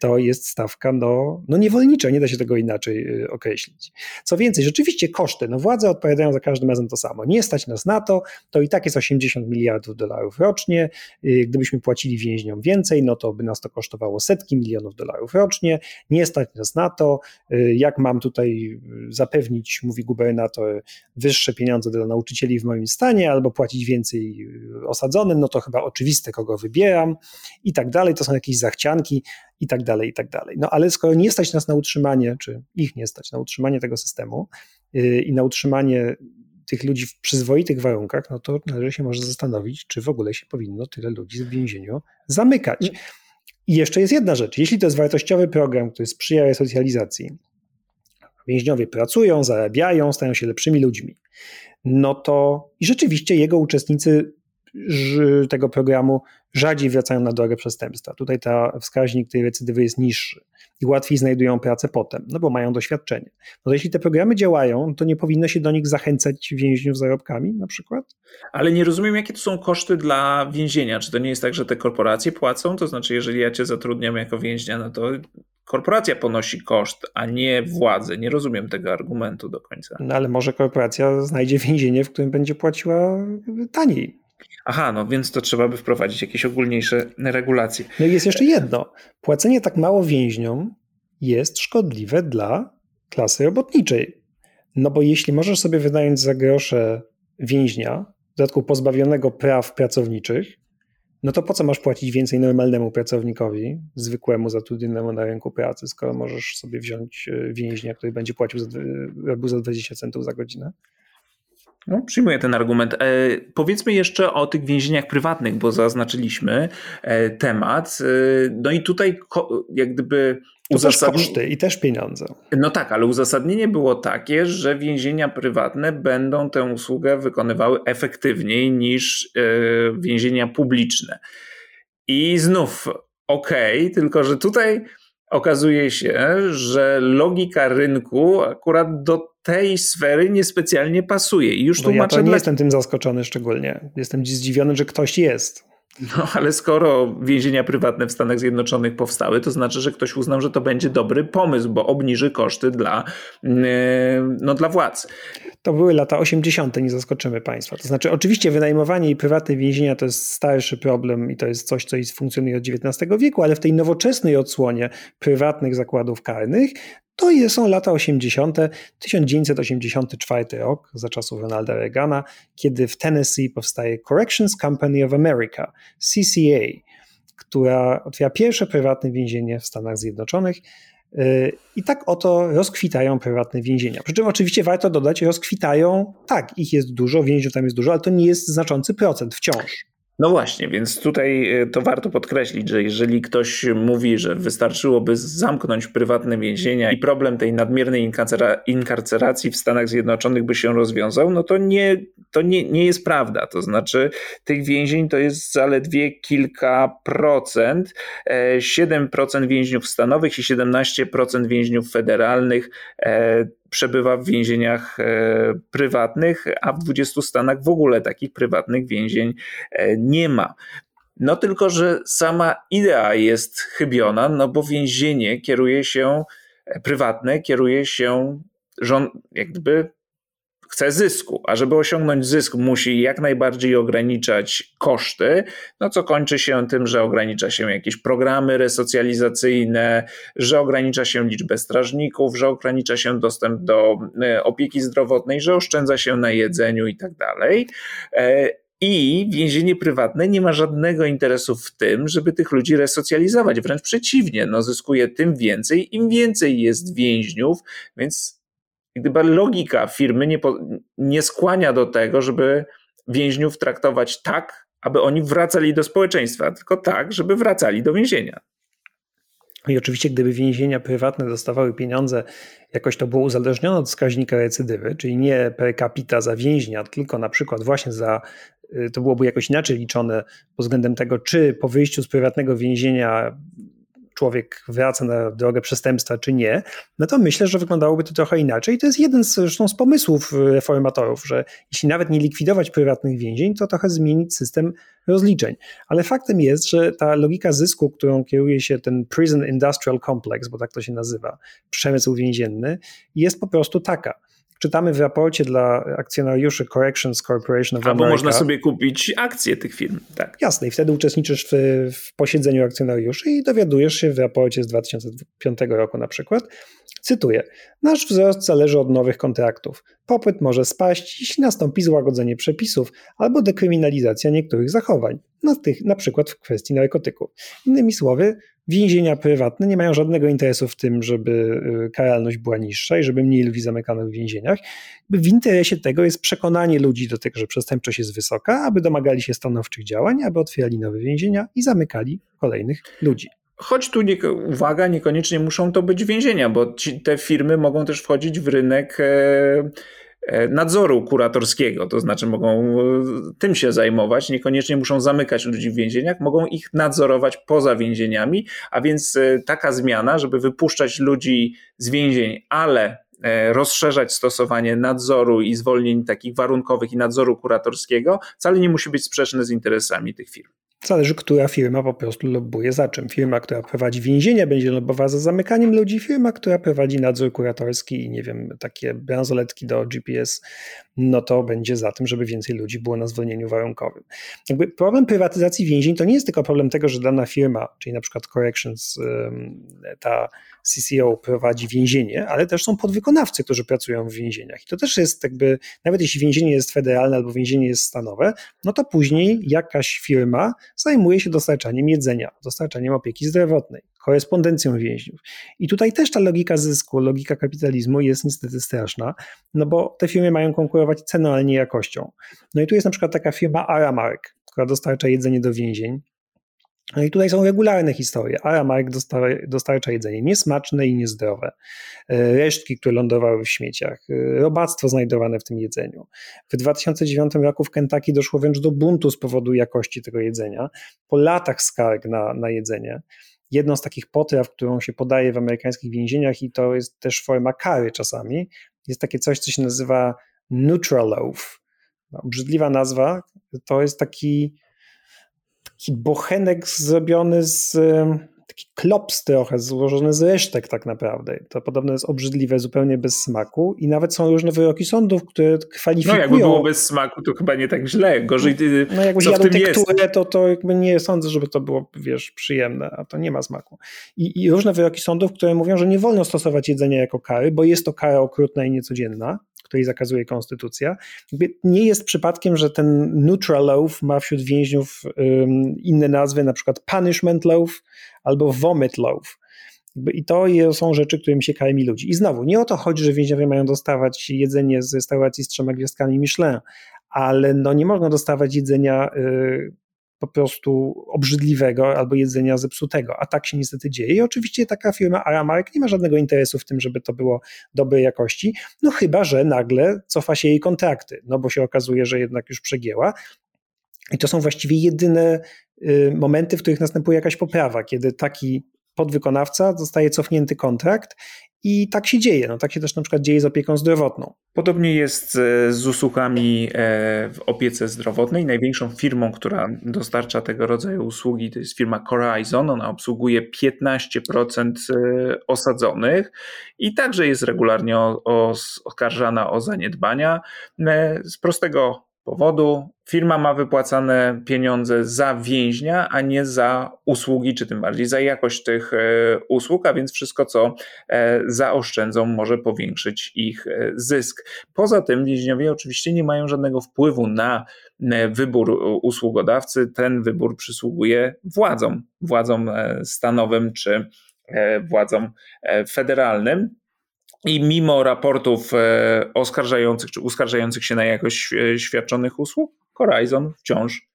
[SPEAKER 2] to jest stawka no, no niewolnicza, nie da się tego inaczej y, określić. Co więcej, rzeczywiście koszty, no władze odpowiadają za każdym razem to samo. Nie stać nas na to, to i tak jest 80 miliardów dolarów rocznie. Y, gdybyśmy płacili więźniom więcej, no to by nas to kosztowało setki milionów dolarów rocznie. Nie stać nas na to, y, jak mam tutaj zapewnić, mówi gubernator, wyższe pieniądze dla nauczycieli w moim stanie, albo płacić więcej osadzonym, no to chyba oczywiste, kogo wybieram i tak dalej. To są jakieś zachcianki i tak dalej, i tak dalej. No ale skoro nie stać nas na utrzymanie, czy ich nie stać na utrzymanie tego systemu yy, i na utrzymanie tych ludzi w przyzwoitych warunkach, no to należy się może zastanowić, czy w ogóle się powinno tyle ludzi w więzieniu zamykać. I jeszcze jest jedna rzecz. Jeśli to jest wartościowy program, który sprzyja resocjalizacji, więźniowie pracują, zarabiają, stają się lepszymi ludźmi, no to i rzeczywiście jego uczestnicy tego programu rzadziej wracają na drogę przestępstwa. Tutaj ta wskaźnik tej recydywy jest niższy i łatwiej znajdują pracę potem, no bo mają doświadczenie. No to jeśli te programy działają, to nie powinno się do nich zachęcać więźniów zarobkami na przykład?
[SPEAKER 1] Ale nie rozumiem, jakie to są koszty dla więzienia. Czy to nie jest tak, że te korporacje płacą? To znaczy, jeżeli ja cię zatrudniam jako więźnia, no to korporacja ponosi koszt, a nie władze. Nie rozumiem tego argumentu do końca.
[SPEAKER 2] No ale może korporacja znajdzie więzienie, w którym będzie płaciła taniej.
[SPEAKER 1] Aha, no więc to trzeba by wprowadzić jakieś ogólniejsze regulacje.
[SPEAKER 2] No i jest jeszcze jedno. Płacenie tak mało więźniom jest szkodliwe dla klasy robotniczej. No bo jeśli możesz sobie wynająć za grosze więźnia, w dodatku pozbawionego praw pracowniczych, no to po co masz płacić więcej normalnemu pracownikowi, zwykłemu zatrudnionemu na rynku pracy, skoro możesz sobie wziąć e, więźnia, który będzie płacił za, robił za 20 centów za godzinę?
[SPEAKER 1] No, przyjmuję ten argument. E, powiedzmy jeszcze o tych więzieniach prywatnych, bo zaznaczyliśmy e, temat. E, no i tutaj ko, jak gdyby
[SPEAKER 2] uzasadnienie. koszty i też pieniądze.
[SPEAKER 1] No tak, ale uzasadnienie było takie, że więzienia prywatne będą tę usługę wykonywały efektywniej niż e, więzienia publiczne. I znów okej, okay, tylko że tutaj okazuje się, że logika rynku akurat do tej sfery niespecjalnie pasuje. I już
[SPEAKER 2] no tłumaczę. Ja to nie dla... jestem tym zaskoczony szczególnie. Jestem zdziwiony, że ktoś jest.
[SPEAKER 1] No, ale skoro więzienia prywatne w Stanach Zjednoczonych powstały, to znaczy, że ktoś uznał, że to będzie dobry pomysł, bo obniży koszty dla, e, no, dla władz.
[SPEAKER 2] To były lata 80., nie zaskoczymy Państwa. To znaczy, oczywiście wynajmowanie i prywatne więzienia to jest starszy problem i to jest coś, co funkcjonuje od XIX wieku, ale w tej nowoczesnej odsłonie prywatnych zakładów karnych to są lata 80., 1984 rok, za czasów Ronalda Reagana, kiedy w Tennessee powstaje Corrections Company of America, CCA, która otwiera pierwsze prywatne więzienie w Stanach Zjednoczonych. Y, I tak oto rozkwitają prywatne więzienia. Przy czym oczywiście warto dodać, rozkwitają, tak, ich jest dużo, więźniów tam jest dużo, ale to nie jest znaczący procent wciąż.
[SPEAKER 1] No właśnie, więc tutaj e, to warto podkreślić, że jeżeli ktoś mówi, że wystarczyłoby zamknąć prywatne więzienia i problem tej nadmiernej inkarceracji w Stanach Zjednoczonych by się rozwiązał, no to nie, to nie, nie jest prawda. To znaczy, tych więzień to jest zaledwie kilka procent. 7% e, więźniów stanowych i 17% więźniów federalnych e, przebywa w więzieniach e, prywatnych, a w 20 stanach w ogóle takich prywatnych więzień e, nie ma. No tylko, że sama idea jest chybiona, no bo więzienie kieruje się, e, prywatne kieruje się rząd, jakby chce zysku, a żeby osiągnąć zysk, musi jak najbardziej ograniczać koszty, no co kończy się tym, że ogranicza się jakieś programy resocjalizacyjne, że ogranicza się liczbę strażników, że ogranicza się dostęp do e, opieki zdrowotnej, że oszczędza się na jedzeniu i tak dalej. E, I więzienie prywatne nie ma żadnego interesu w tym, żeby tych ludzi resocjalizować. Wręcz przeciwnie, no zyskuje tym więcej, im więcej jest więźniów, więc gdyby logika firmy nie, nie skłania do tego, żeby więźniów traktować tak, aby oni wracali do społeczeństwa, tylko tak, żeby wracali do więzienia.
[SPEAKER 2] I oczywiście, gdyby więzienia prywatne dostawały pieniądze, jakoś to było uzależnione od wskaźnika recydywy, czyli nie per capita za więźnia, tylko na przykład właśnie za, y, to byłoby jakoś inaczej liczone pod względem tego, czy po wyjściu z prywatnego więzienia człowiek wraca na drogę przestępstwa, czy nie, no to myślę, że wyglądałoby to trochę inaczej. I to jest jeden z, zresztą z pomysłów reformatorów, że jeśli nawet nie likwidować prywatnych więzień, to trochę zmienić system rozliczeń. Ale faktem jest, że ta logika zysku, którą kieruje się ten Prison Industrial Complex, bo tak to się nazywa, przemysł więzienny, jest po prostu taka czytamy w raporcie dla akcjonariuszy Corrections Corporation of
[SPEAKER 1] Albo America. można sobie kupić akcje tych firm. Tak.
[SPEAKER 2] Jasne, i wtedy uczestniczysz w, w posiedzeniu akcjonariuszy i dowiadujesz się w raporcie z 2005 roku na przykład, cytuję, nasz wzrost zależy od nowych kontraktów. Popyt może spaść, jeśli nastąpi złagodzenie przepisów albo dekryminalizacja niektórych zachowań, na, tych, na przykład w kwestii narkotyków. Innymi słowy, Więzienia prywatne nie mają żadnego interesu w tym, żeby y, karalność była niższa i żeby mniej ludzi zamykano w więzieniach. W interesie tego jest przekonanie ludzi do tego, że przestępczość jest wysoka, aby domagali się stanowczych działań, aby otwierali nowe więzienia i zamykali kolejnych ludzi.
[SPEAKER 1] Choć tu, nie, uwaga, niekoniecznie muszą to być więzienia, bo ci, te firmy mogą też wchodzić w rynek. E, nadzoru kuratorskiego, to znaczy mogą e, tym się zajmować, niekoniecznie muszą zamykać ludzi w więzieniach, mogą ich nadzorować poza więzieniami, a więc e, taka zmiana, żeby wypuszczać ludzi z więzień, ale rozszerzać stosowanie nadzoru i zwolnień takich warunkowych i nadzoru kuratorskiego, wcale nie musi być sprzeczne z interesami tych firm.
[SPEAKER 2] Zależy, która firma po prostu lobbuje za czym. Firma, która prowadzi więzienia, będzie lobbowała za zamykaniem ludzi, firma, która prowadzi nadzór kuratorski i nie wiem, takie bransoletki do GPS no to będzie za tym, żeby więcej ludzi było na zwolnieniu warunkowym. Jakby problem prywatyzacji więzień to nie jest tylko problem tego, że dana firma, czyli na przykład Corrections, ta CCO prowadzi więzienie, ale też są podwykonawcy, którzy pracują w więzieniach. I to też jest jakby, nawet jeśli więzienie jest federalne albo więzienie jest stanowe, no to później jakaś firma zajmuje się dostarczaniem jedzenia, dostarczaniem opieki zdrowotnej, korespondencją więźniów. I tutaj też ta logika zysku, logika kapitalizmu jest niestety straszna, no bo te firmy mają konkurować ceną, ale nie jakością. No i tu jest na przykład taka firma Aramark, która dostarcza jedzenie do więzień. No i tutaj są regularne historie. Aramark dostarcza jedzenie niesmaczne i niezdrowe. E, resztki, które lądowały w śmieciach. E, robactwo znajdowane w tym jedzeniu. W 2009 roku w Kentucky doszło wręcz do buntu z powodu jakości tego jedzenia. Po latach skarg na, na jedzenie jedną z takich potraw, którą się podaje w amerykańskich więzieniach i to jest też forma kary czasami, jest takie coś, co się nazywa Nutraloaf. No, obrzydliwa nazwa, to jest taki, taki bochenek zrobiony z taki klops trochę, złożony z resztek tak naprawdę. To podobno jest obrzydliwe, zupełnie bez smaku i nawet są różne wyroki sądów, które kwalifikują...
[SPEAKER 1] No jakby było bez smaku, to chyba nie tak źle. Gorzej ty,
[SPEAKER 2] No jakbyś jadł tekturę, to, to jakby nie sądzę, żeby to było, wiesz, przyjemne, a to nie ma smaku. I, I różne wyroki sądów, które mówią, że nie wolno stosować jedzenia jako kary, bo jest to kara okrutna i niecodzienna, której zakazuje konstytucja. Nie jest przypadkiem, że ten neutral loaf ma wśród więźniów inne nazwy, na przykład punishment loaf albo vomit loaf. I to są rzeczy, którymi się karmi ludzi. I znowu, nie o to chodzi, że więźniowie mają dostawać jedzenie z restauracji z trzema gwiazdkami Michelin, ale no nie można dostawać jedzenia y, po prostu obrzydliwego albo jedzenia zepsutego, a tak się niestety dzieje. I oczywiście taka firma Aramark nie ma żadnego interesu w tym, żeby to było dobrej jakości, no chyba, że nagle cofa się jej kontrakty, no bo się okazuje, że jednak już przegięła. I to są właściwie jedyne y, momenty, w których następuje jakaś poprawa, kiedy taki podwykonawca zostaje cofnięty kontrakt i tak się dzieje. No, tak się też na przykład dzieje z opieką zdrowotną.
[SPEAKER 1] Podobnie jest e, z usługami e, w opiece zdrowotnej. Największą firmą, która dostarcza tego rodzaju usługi, to jest firma Corizon. Ona obsługuje 15% e, osadzonych i także jest regularnie oskarżana o zaniedbania z prostego powodu firma ma wypłacane pieniądze za więźnia, a nie za usługi, czy tym bardziej za jakość tych e, usług, a więc wszystko, co e, zaoszczędzą, może powiększyć ich e, zysk. Poza tym więźniowie oczywiście nie mają żadnego wpływu na wybór usługodawcy. Ten wybór przysługuje władzom, władzom stanowym czy władzom federalnym. I mimo raportów e, oskarżających czy uskarżających się na jakość e, świadczonych usług, Horizon wciąż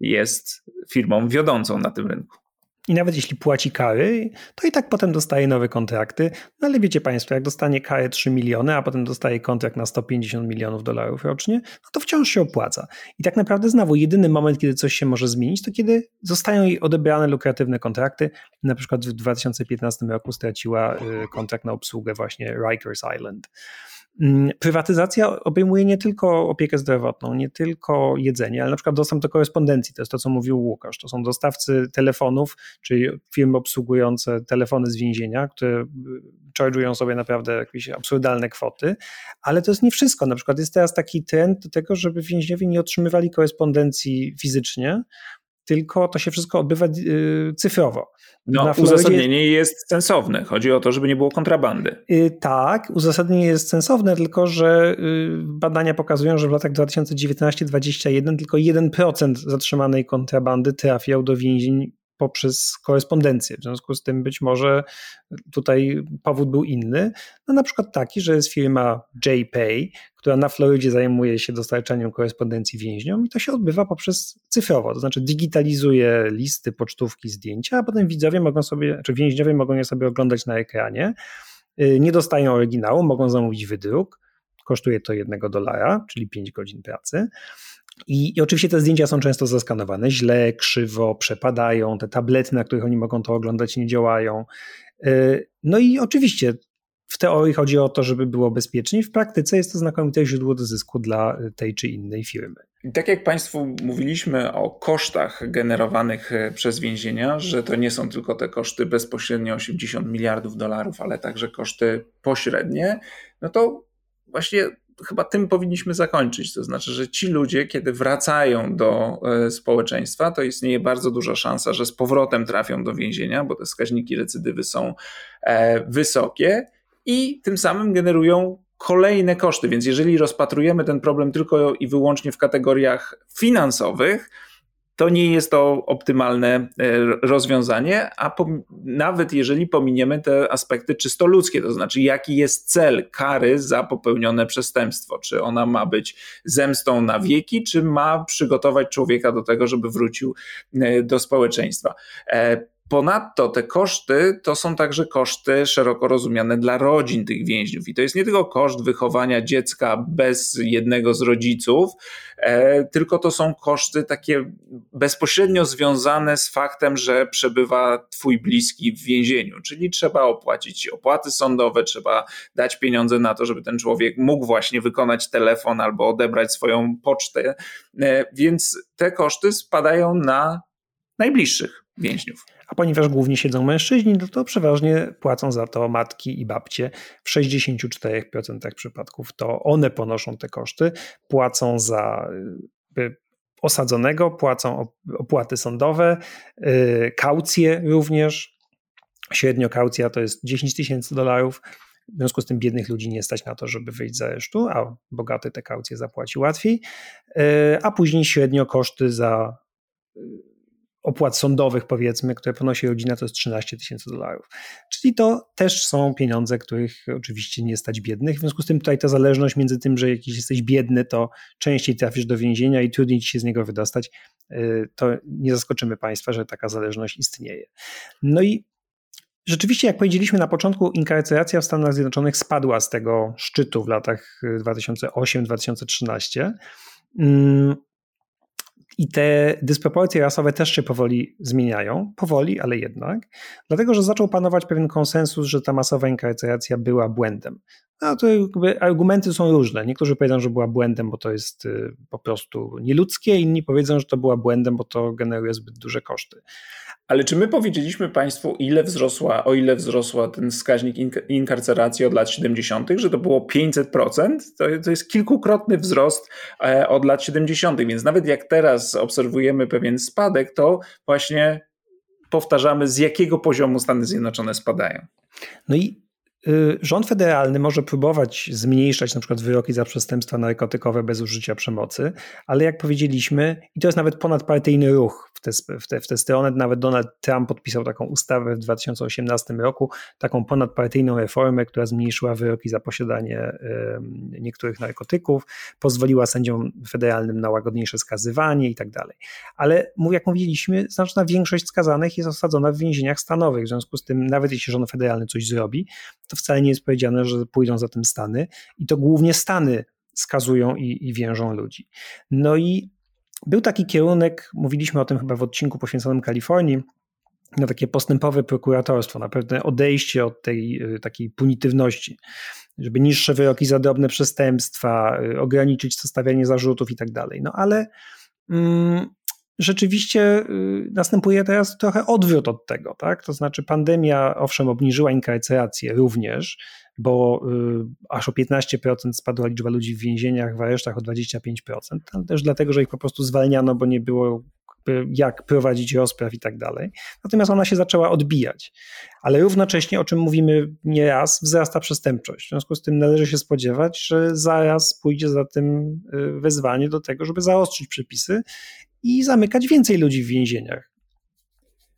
[SPEAKER 1] jest firmą wiodącą na tym rynku.
[SPEAKER 2] I nawet jeśli płaci kary, to i tak potem dostaje nowe kontrakty. No ale wiecie Państwo, jak dostanie karę 3 miliony, a potem dostaje kontrakt na 150 milionów dolarów rocznie, no to wciąż się opłaca. I tak naprawdę znowu jedyny moment, kiedy coś się może zmienić, to kiedy zostają jej odebrane lukratywne kontrakty. Na przykład w 2015 roku straciła y, kontrakt na obsługę właśnie Rikers Island. Mm, prywatyzacja obejmuje nie tylko opiekę zdrowotną, nie tylko jedzenie, ale na przykład dostęp do korespondencji. To jest to, co mówił Łukasz. To są dostawcy telefonów, czyli firmy obsługujące telefony z więzienia, które y, charge'ują sobie naprawdę jakieś absurdalne kwoty, ale to jest nie wszystko. Na przykład jest teraz taki trend do tego, żeby więźniowie nie otrzymywali korespondencji fizycznie, tylko to się wszystko odbywa y, cyfrowo.
[SPEAKER 1] No, uzasadnienie jest sensowne. Chodzi o to, żeby nie było kontrabandy.
[SPEAKER 2] Y, tak, uzasadnienie jest sensowne, tylko że y, badania pokazują, że w latach 2019-2021 tylko 1% zatrzymanej kontrabandy trafiał do więzień poprzez korespondencję. W związku z tym być może tutaj powód był inny. No na przykład taki, że jest firma JPay, która na Florydzie zajmuje się dostarczaniem korespondencji więźniom i to się odbywa poprzez cyfrowo, to znaczy digitalizuje listy, pocztówki, zdjęcia, a potem widzowie mogą sobie, czy więźniowie mogą je sobie oglądać na ekranie. Y, nie dostają oryginału, mogą zamówić wydruk. Kosztuje to jednego dolara, czyli 5 godzin pracy. I, I, oczywiście te zdjęcia są często zaskanowane źle, krzywo, przepadają, te tablety, na których oni mogą to oglądać, nie działają. Y, no i oczywiście w teorii chodzi o to, żeby było bezpiecznie, w praktyce jest to znakomite źródło do zysku dla tej czy innej firmy.
[SPEAKER 1] Tak jak Państwu mówiliśmy o kosztach generowanych e, przez więzienia, że to nie są tylko te koszty bezpośrednio 80 miliardów dolarów, ale także koszty pośrednie, no to właśnie chyba tym powinniśmy zakończyć. To znaczy, że ci ludzie, kiedy wracają do e, społeczeństwa, to istnieje bardzo duża szansa, że z powrotem trafią do więzienia, bo te wskaźniki recydywy są e, wysokie i tym samym generują kolejne koszty. Więc jeżeli rozpatrujemy ten problem tylko i wyłącznie w kategoriach finansowych, to nie jest to optymalne e, rozwiązanie, a nawet jeżeli pominiemy te aspekty czysto ludzkie, to znaczy jaki jest cel kary za popełnione przestępstwo, czy ona ma być zemstą na wieki, czy ma przygotować człowieka do tego, żeby wrócił e, do społeczeństwa. Ponadto te koszty to są także koszty szeroko rozumiane dla rodzin tych więźniów. I to jest nie tylko koszt wychowania dziecka bez jednego z rodziców, e, tylko to są koszty takie bezpośrednio związane z faktem, że przebywa twój bliski w więzieniu. Czyli trzeba opłacić opłaty sądowe, trzeba dać pieniądze na to, żeby ten człowiek mógł właśnie wykonać telefon albo odebrać swoją pocztę. E, więc te koszty spadają na najbliższych więźniów.
[SPEAKER 2] A ponieważ głównie siedzą mężczyźni, no to przeważnie płacą za to matki i babcie. W 64% przypadków to one ponoszą te koszty, płacą za y, osadzonego, płacą opłaty sądowe, y, kaucje również. Średnio kaucja to jest 10 tysięcy dolarów. W związku z tym biednych ludzi nie stać na to, żeby wyjść z aresztu, a bogaty te kaucje zapłaci łatwiej. Y, a później średnio koszty za opłat sądowych, powiedzmy, które ponosi rodzina, to jest 13 tysięcy dolarów. Czyli to też są pieniądze, których oczywiście nie stać biednych. W związku z tym tutaj ta zależność między tym, że jakiś jesteś biedny, to częściej trafisz do więzienia i trudniej ci się z niego wydostać, y, to nie zaskoczymy Państwa, że taka zależność istnieje. No i Rzeczywiście, jak powiedzieliśmy na początku, inkarceracja w Stanach Zjednoczonych spadła z tego szczytu w latach 2008-2013. I te dysproporcje rasowe też się powoli zmieniają, powoli, ale jednak, dlatego że zaczął panować pewien konsensus, że ta masowa inkarceracja była błędem. No to argumenty są różne. Niektórzy powiedzą, że była błędem, bo to jest y, po prostu nieludzkie, inni powiedzą, że to była błędem, bo to generuje zbyt duże koszty.
[SPEAKER 1] Ale czy my powiedzieliśmy Państwu, ile wzrosła, o ile wzrosła ten wskaźnik inkarceracji od lat 70., że to było 500%? To, to jest kilkukrotny wzrost e, od lat 70., więc nawet jak teraz obserwujemy pewien spadek, to właśnie powtarzamy, z jakiego poziomu Stany Zjednoczone spadają.
[SPEAKER 2] No i Rząd federalny może próbować zmniejszać na przykład wyroki za przestępstwa narkotykowe bez użycia przemocy, ale jak powiedzieliśmy, i to jest nawet ponadpartyjny ruch tę w te, w te stronę. Nawet Donald Trump podpisał taką ustawę w 2018 roku, taką ponadpartyjną reformę, która zmniejszyła wyroki za posiadanie niektórych narkotyków, pozwoliła sędziom federalnym na łagodniejsze skazywanie i tak dalej. Ale jak mówiliśmy, znaczna większość skazanych jest osadzona w więzieniach stanowych, w związku z tym nawet jeśli rząd federalny coś zrobi, to wcale nie jest powiedziane, że pójdą za tym Stany i to głównie Stany skazują i, i więżą ludzi. No i był taki kierunek, mówiliśmy o tym chyba w odcinku poświęconym Kalifornii, na takie postępowe prokuratorstwo, na pewne odejście od tej y, takiej punitywności, żeby niższe wyroki za drobne przestępstwa, y, ograniczyć stawianie zarzutów i tak dalej. No ale mm, rzeczywiście y, następuje teraz trochę odwrót od tego, tak? To znaczy pandemia owszem obniżyła inkarcerację również, bo y, aż o 15% spadła liczba ludzi w więzieniach, w aresztach o 25%, ale też dlatego, że ich po prostu zwalniano, bo nie było jak prowadzić rozpraw i tak dalej. Natomiast ona się zaczęła odbijać. Ale równocześnie, o czym mówimy nieraz, wzrasta przestępczość. W związku z tym należy się spodziewać, że zaraz pójdzie za tym y, wezwanie do tego, żeby zaostrzyć przepisy i zamykać więcej ludzi w więzieniach.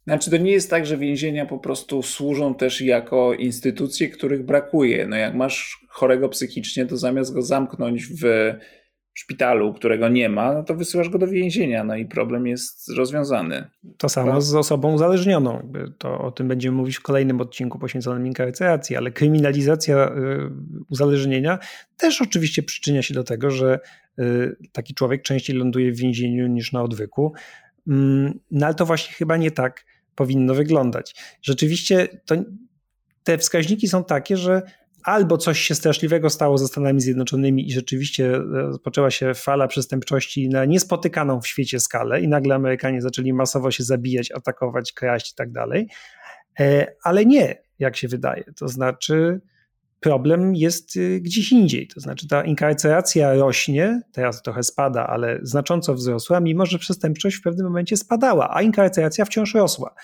[SPEAKER 1] Znaczy, to nie jest tak, że więzienia po prostu służą też jako instytucje, których brakuje. No jak masz chorego psychicznie, to zamiast go zamknąć w szpitalu, którego nie ma, no to wysyłasz go do więzienia, no i problem jest rozwiązany.
[SPEAKER 2] To samo z osobą uzależnioną. To o tym będziemy mówić w kolejnym odcinku poświęconym inkarceracji, ale kryminalizacja y, uzależnienia też oczywiście przyczynia się do tego, że taki człowiek częściej ląduje w więzieniu niż na odwyku. Mm, no ale to właśnie chyba nie tak powinno wyglądać. Rzeczywiście to, te wskaźniki są takie, że albo coś się straszliwego stało ze Stanami Zjednoczonymi i rzeczywiście rozpoczęła się fala przestępczości na niespotykaną w świecie skalę i nagle Amerykanie zaczęli masowo się zabijać, atakować, kraść i tak dalej, e, ale nie, jak się wydaje. To znaczy problem jest y, gdzieś indziej. To znaczy ta inkarceracja rośnie, teraz trochę spada, ale znacząco wzrosła, mimo że przestępczość w pewnym momencie spadała, a inkarceracja wciąż rosła.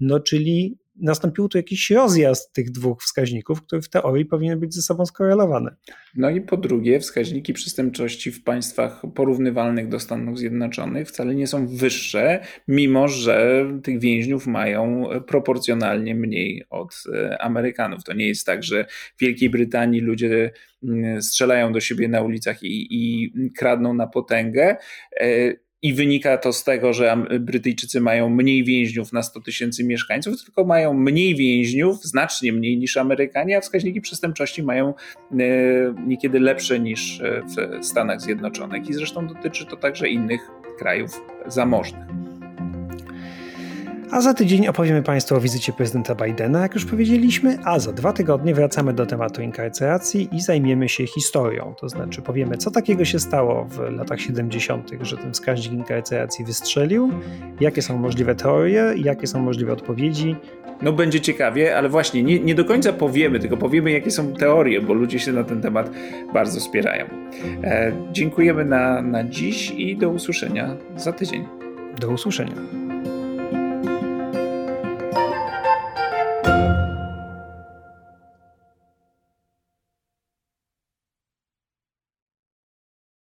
[SPEAKER 2] No czyli nastąpił tu jakiś rozjazd tych dwóch wskaźników, które w teorii powinny być ze sobą skorelowane.
[SPEAKER 1] No i po drugie, wskaźniki przestępczości w państwach porównywalnych do Stanów Zjednoczonych wcale nie są wyższe, mimo że tych więźniów mają proporcjonalnie mniej od e, Amerykanów. To nie jest tak, że w Wielkiej Brytanii ludzie mm, strzelają do siebie na ulicach i, i kradną na potęgę e, i wynika to z tego, że Brytyjczycy mają mniej więźniów na 100 tysięcy mieszkańców, tylko mają mniej więźniów, znacznie mniej niż Amerykanie, a wskaźniki przestępczości mają e, niekiedy lepsze niż e, w Stanach Zjednoczonych. I zresztą dotyczy to także innych krajów zamożnych.
[SPEAKER 2] A za tydzień opowiemy Państwu o wizycie prezydenta Bidena, jak już powiedzieliśmy, a za dwa tygodnie wracamy do tematu inkarceracji i zajmiemy się historią. To znaczy powiemy, co takiego się stało w latach 70., że ten wskaźnik inkarceracji wystrzelił, jakie są możliwe teorie, jakie są możliwe odpowiedzi.
[SPEAKER 1] No będzie ciekawie, ale właśnie nie, nie do końca powiemy, tylko powiemy, jakie są teorie, bo ludzie się na ten temat bardzo spierają. E, dziękujemy na, na dziś i do usłyszenia za tydzień.
[SPEAKER 2] Do usłyszenia.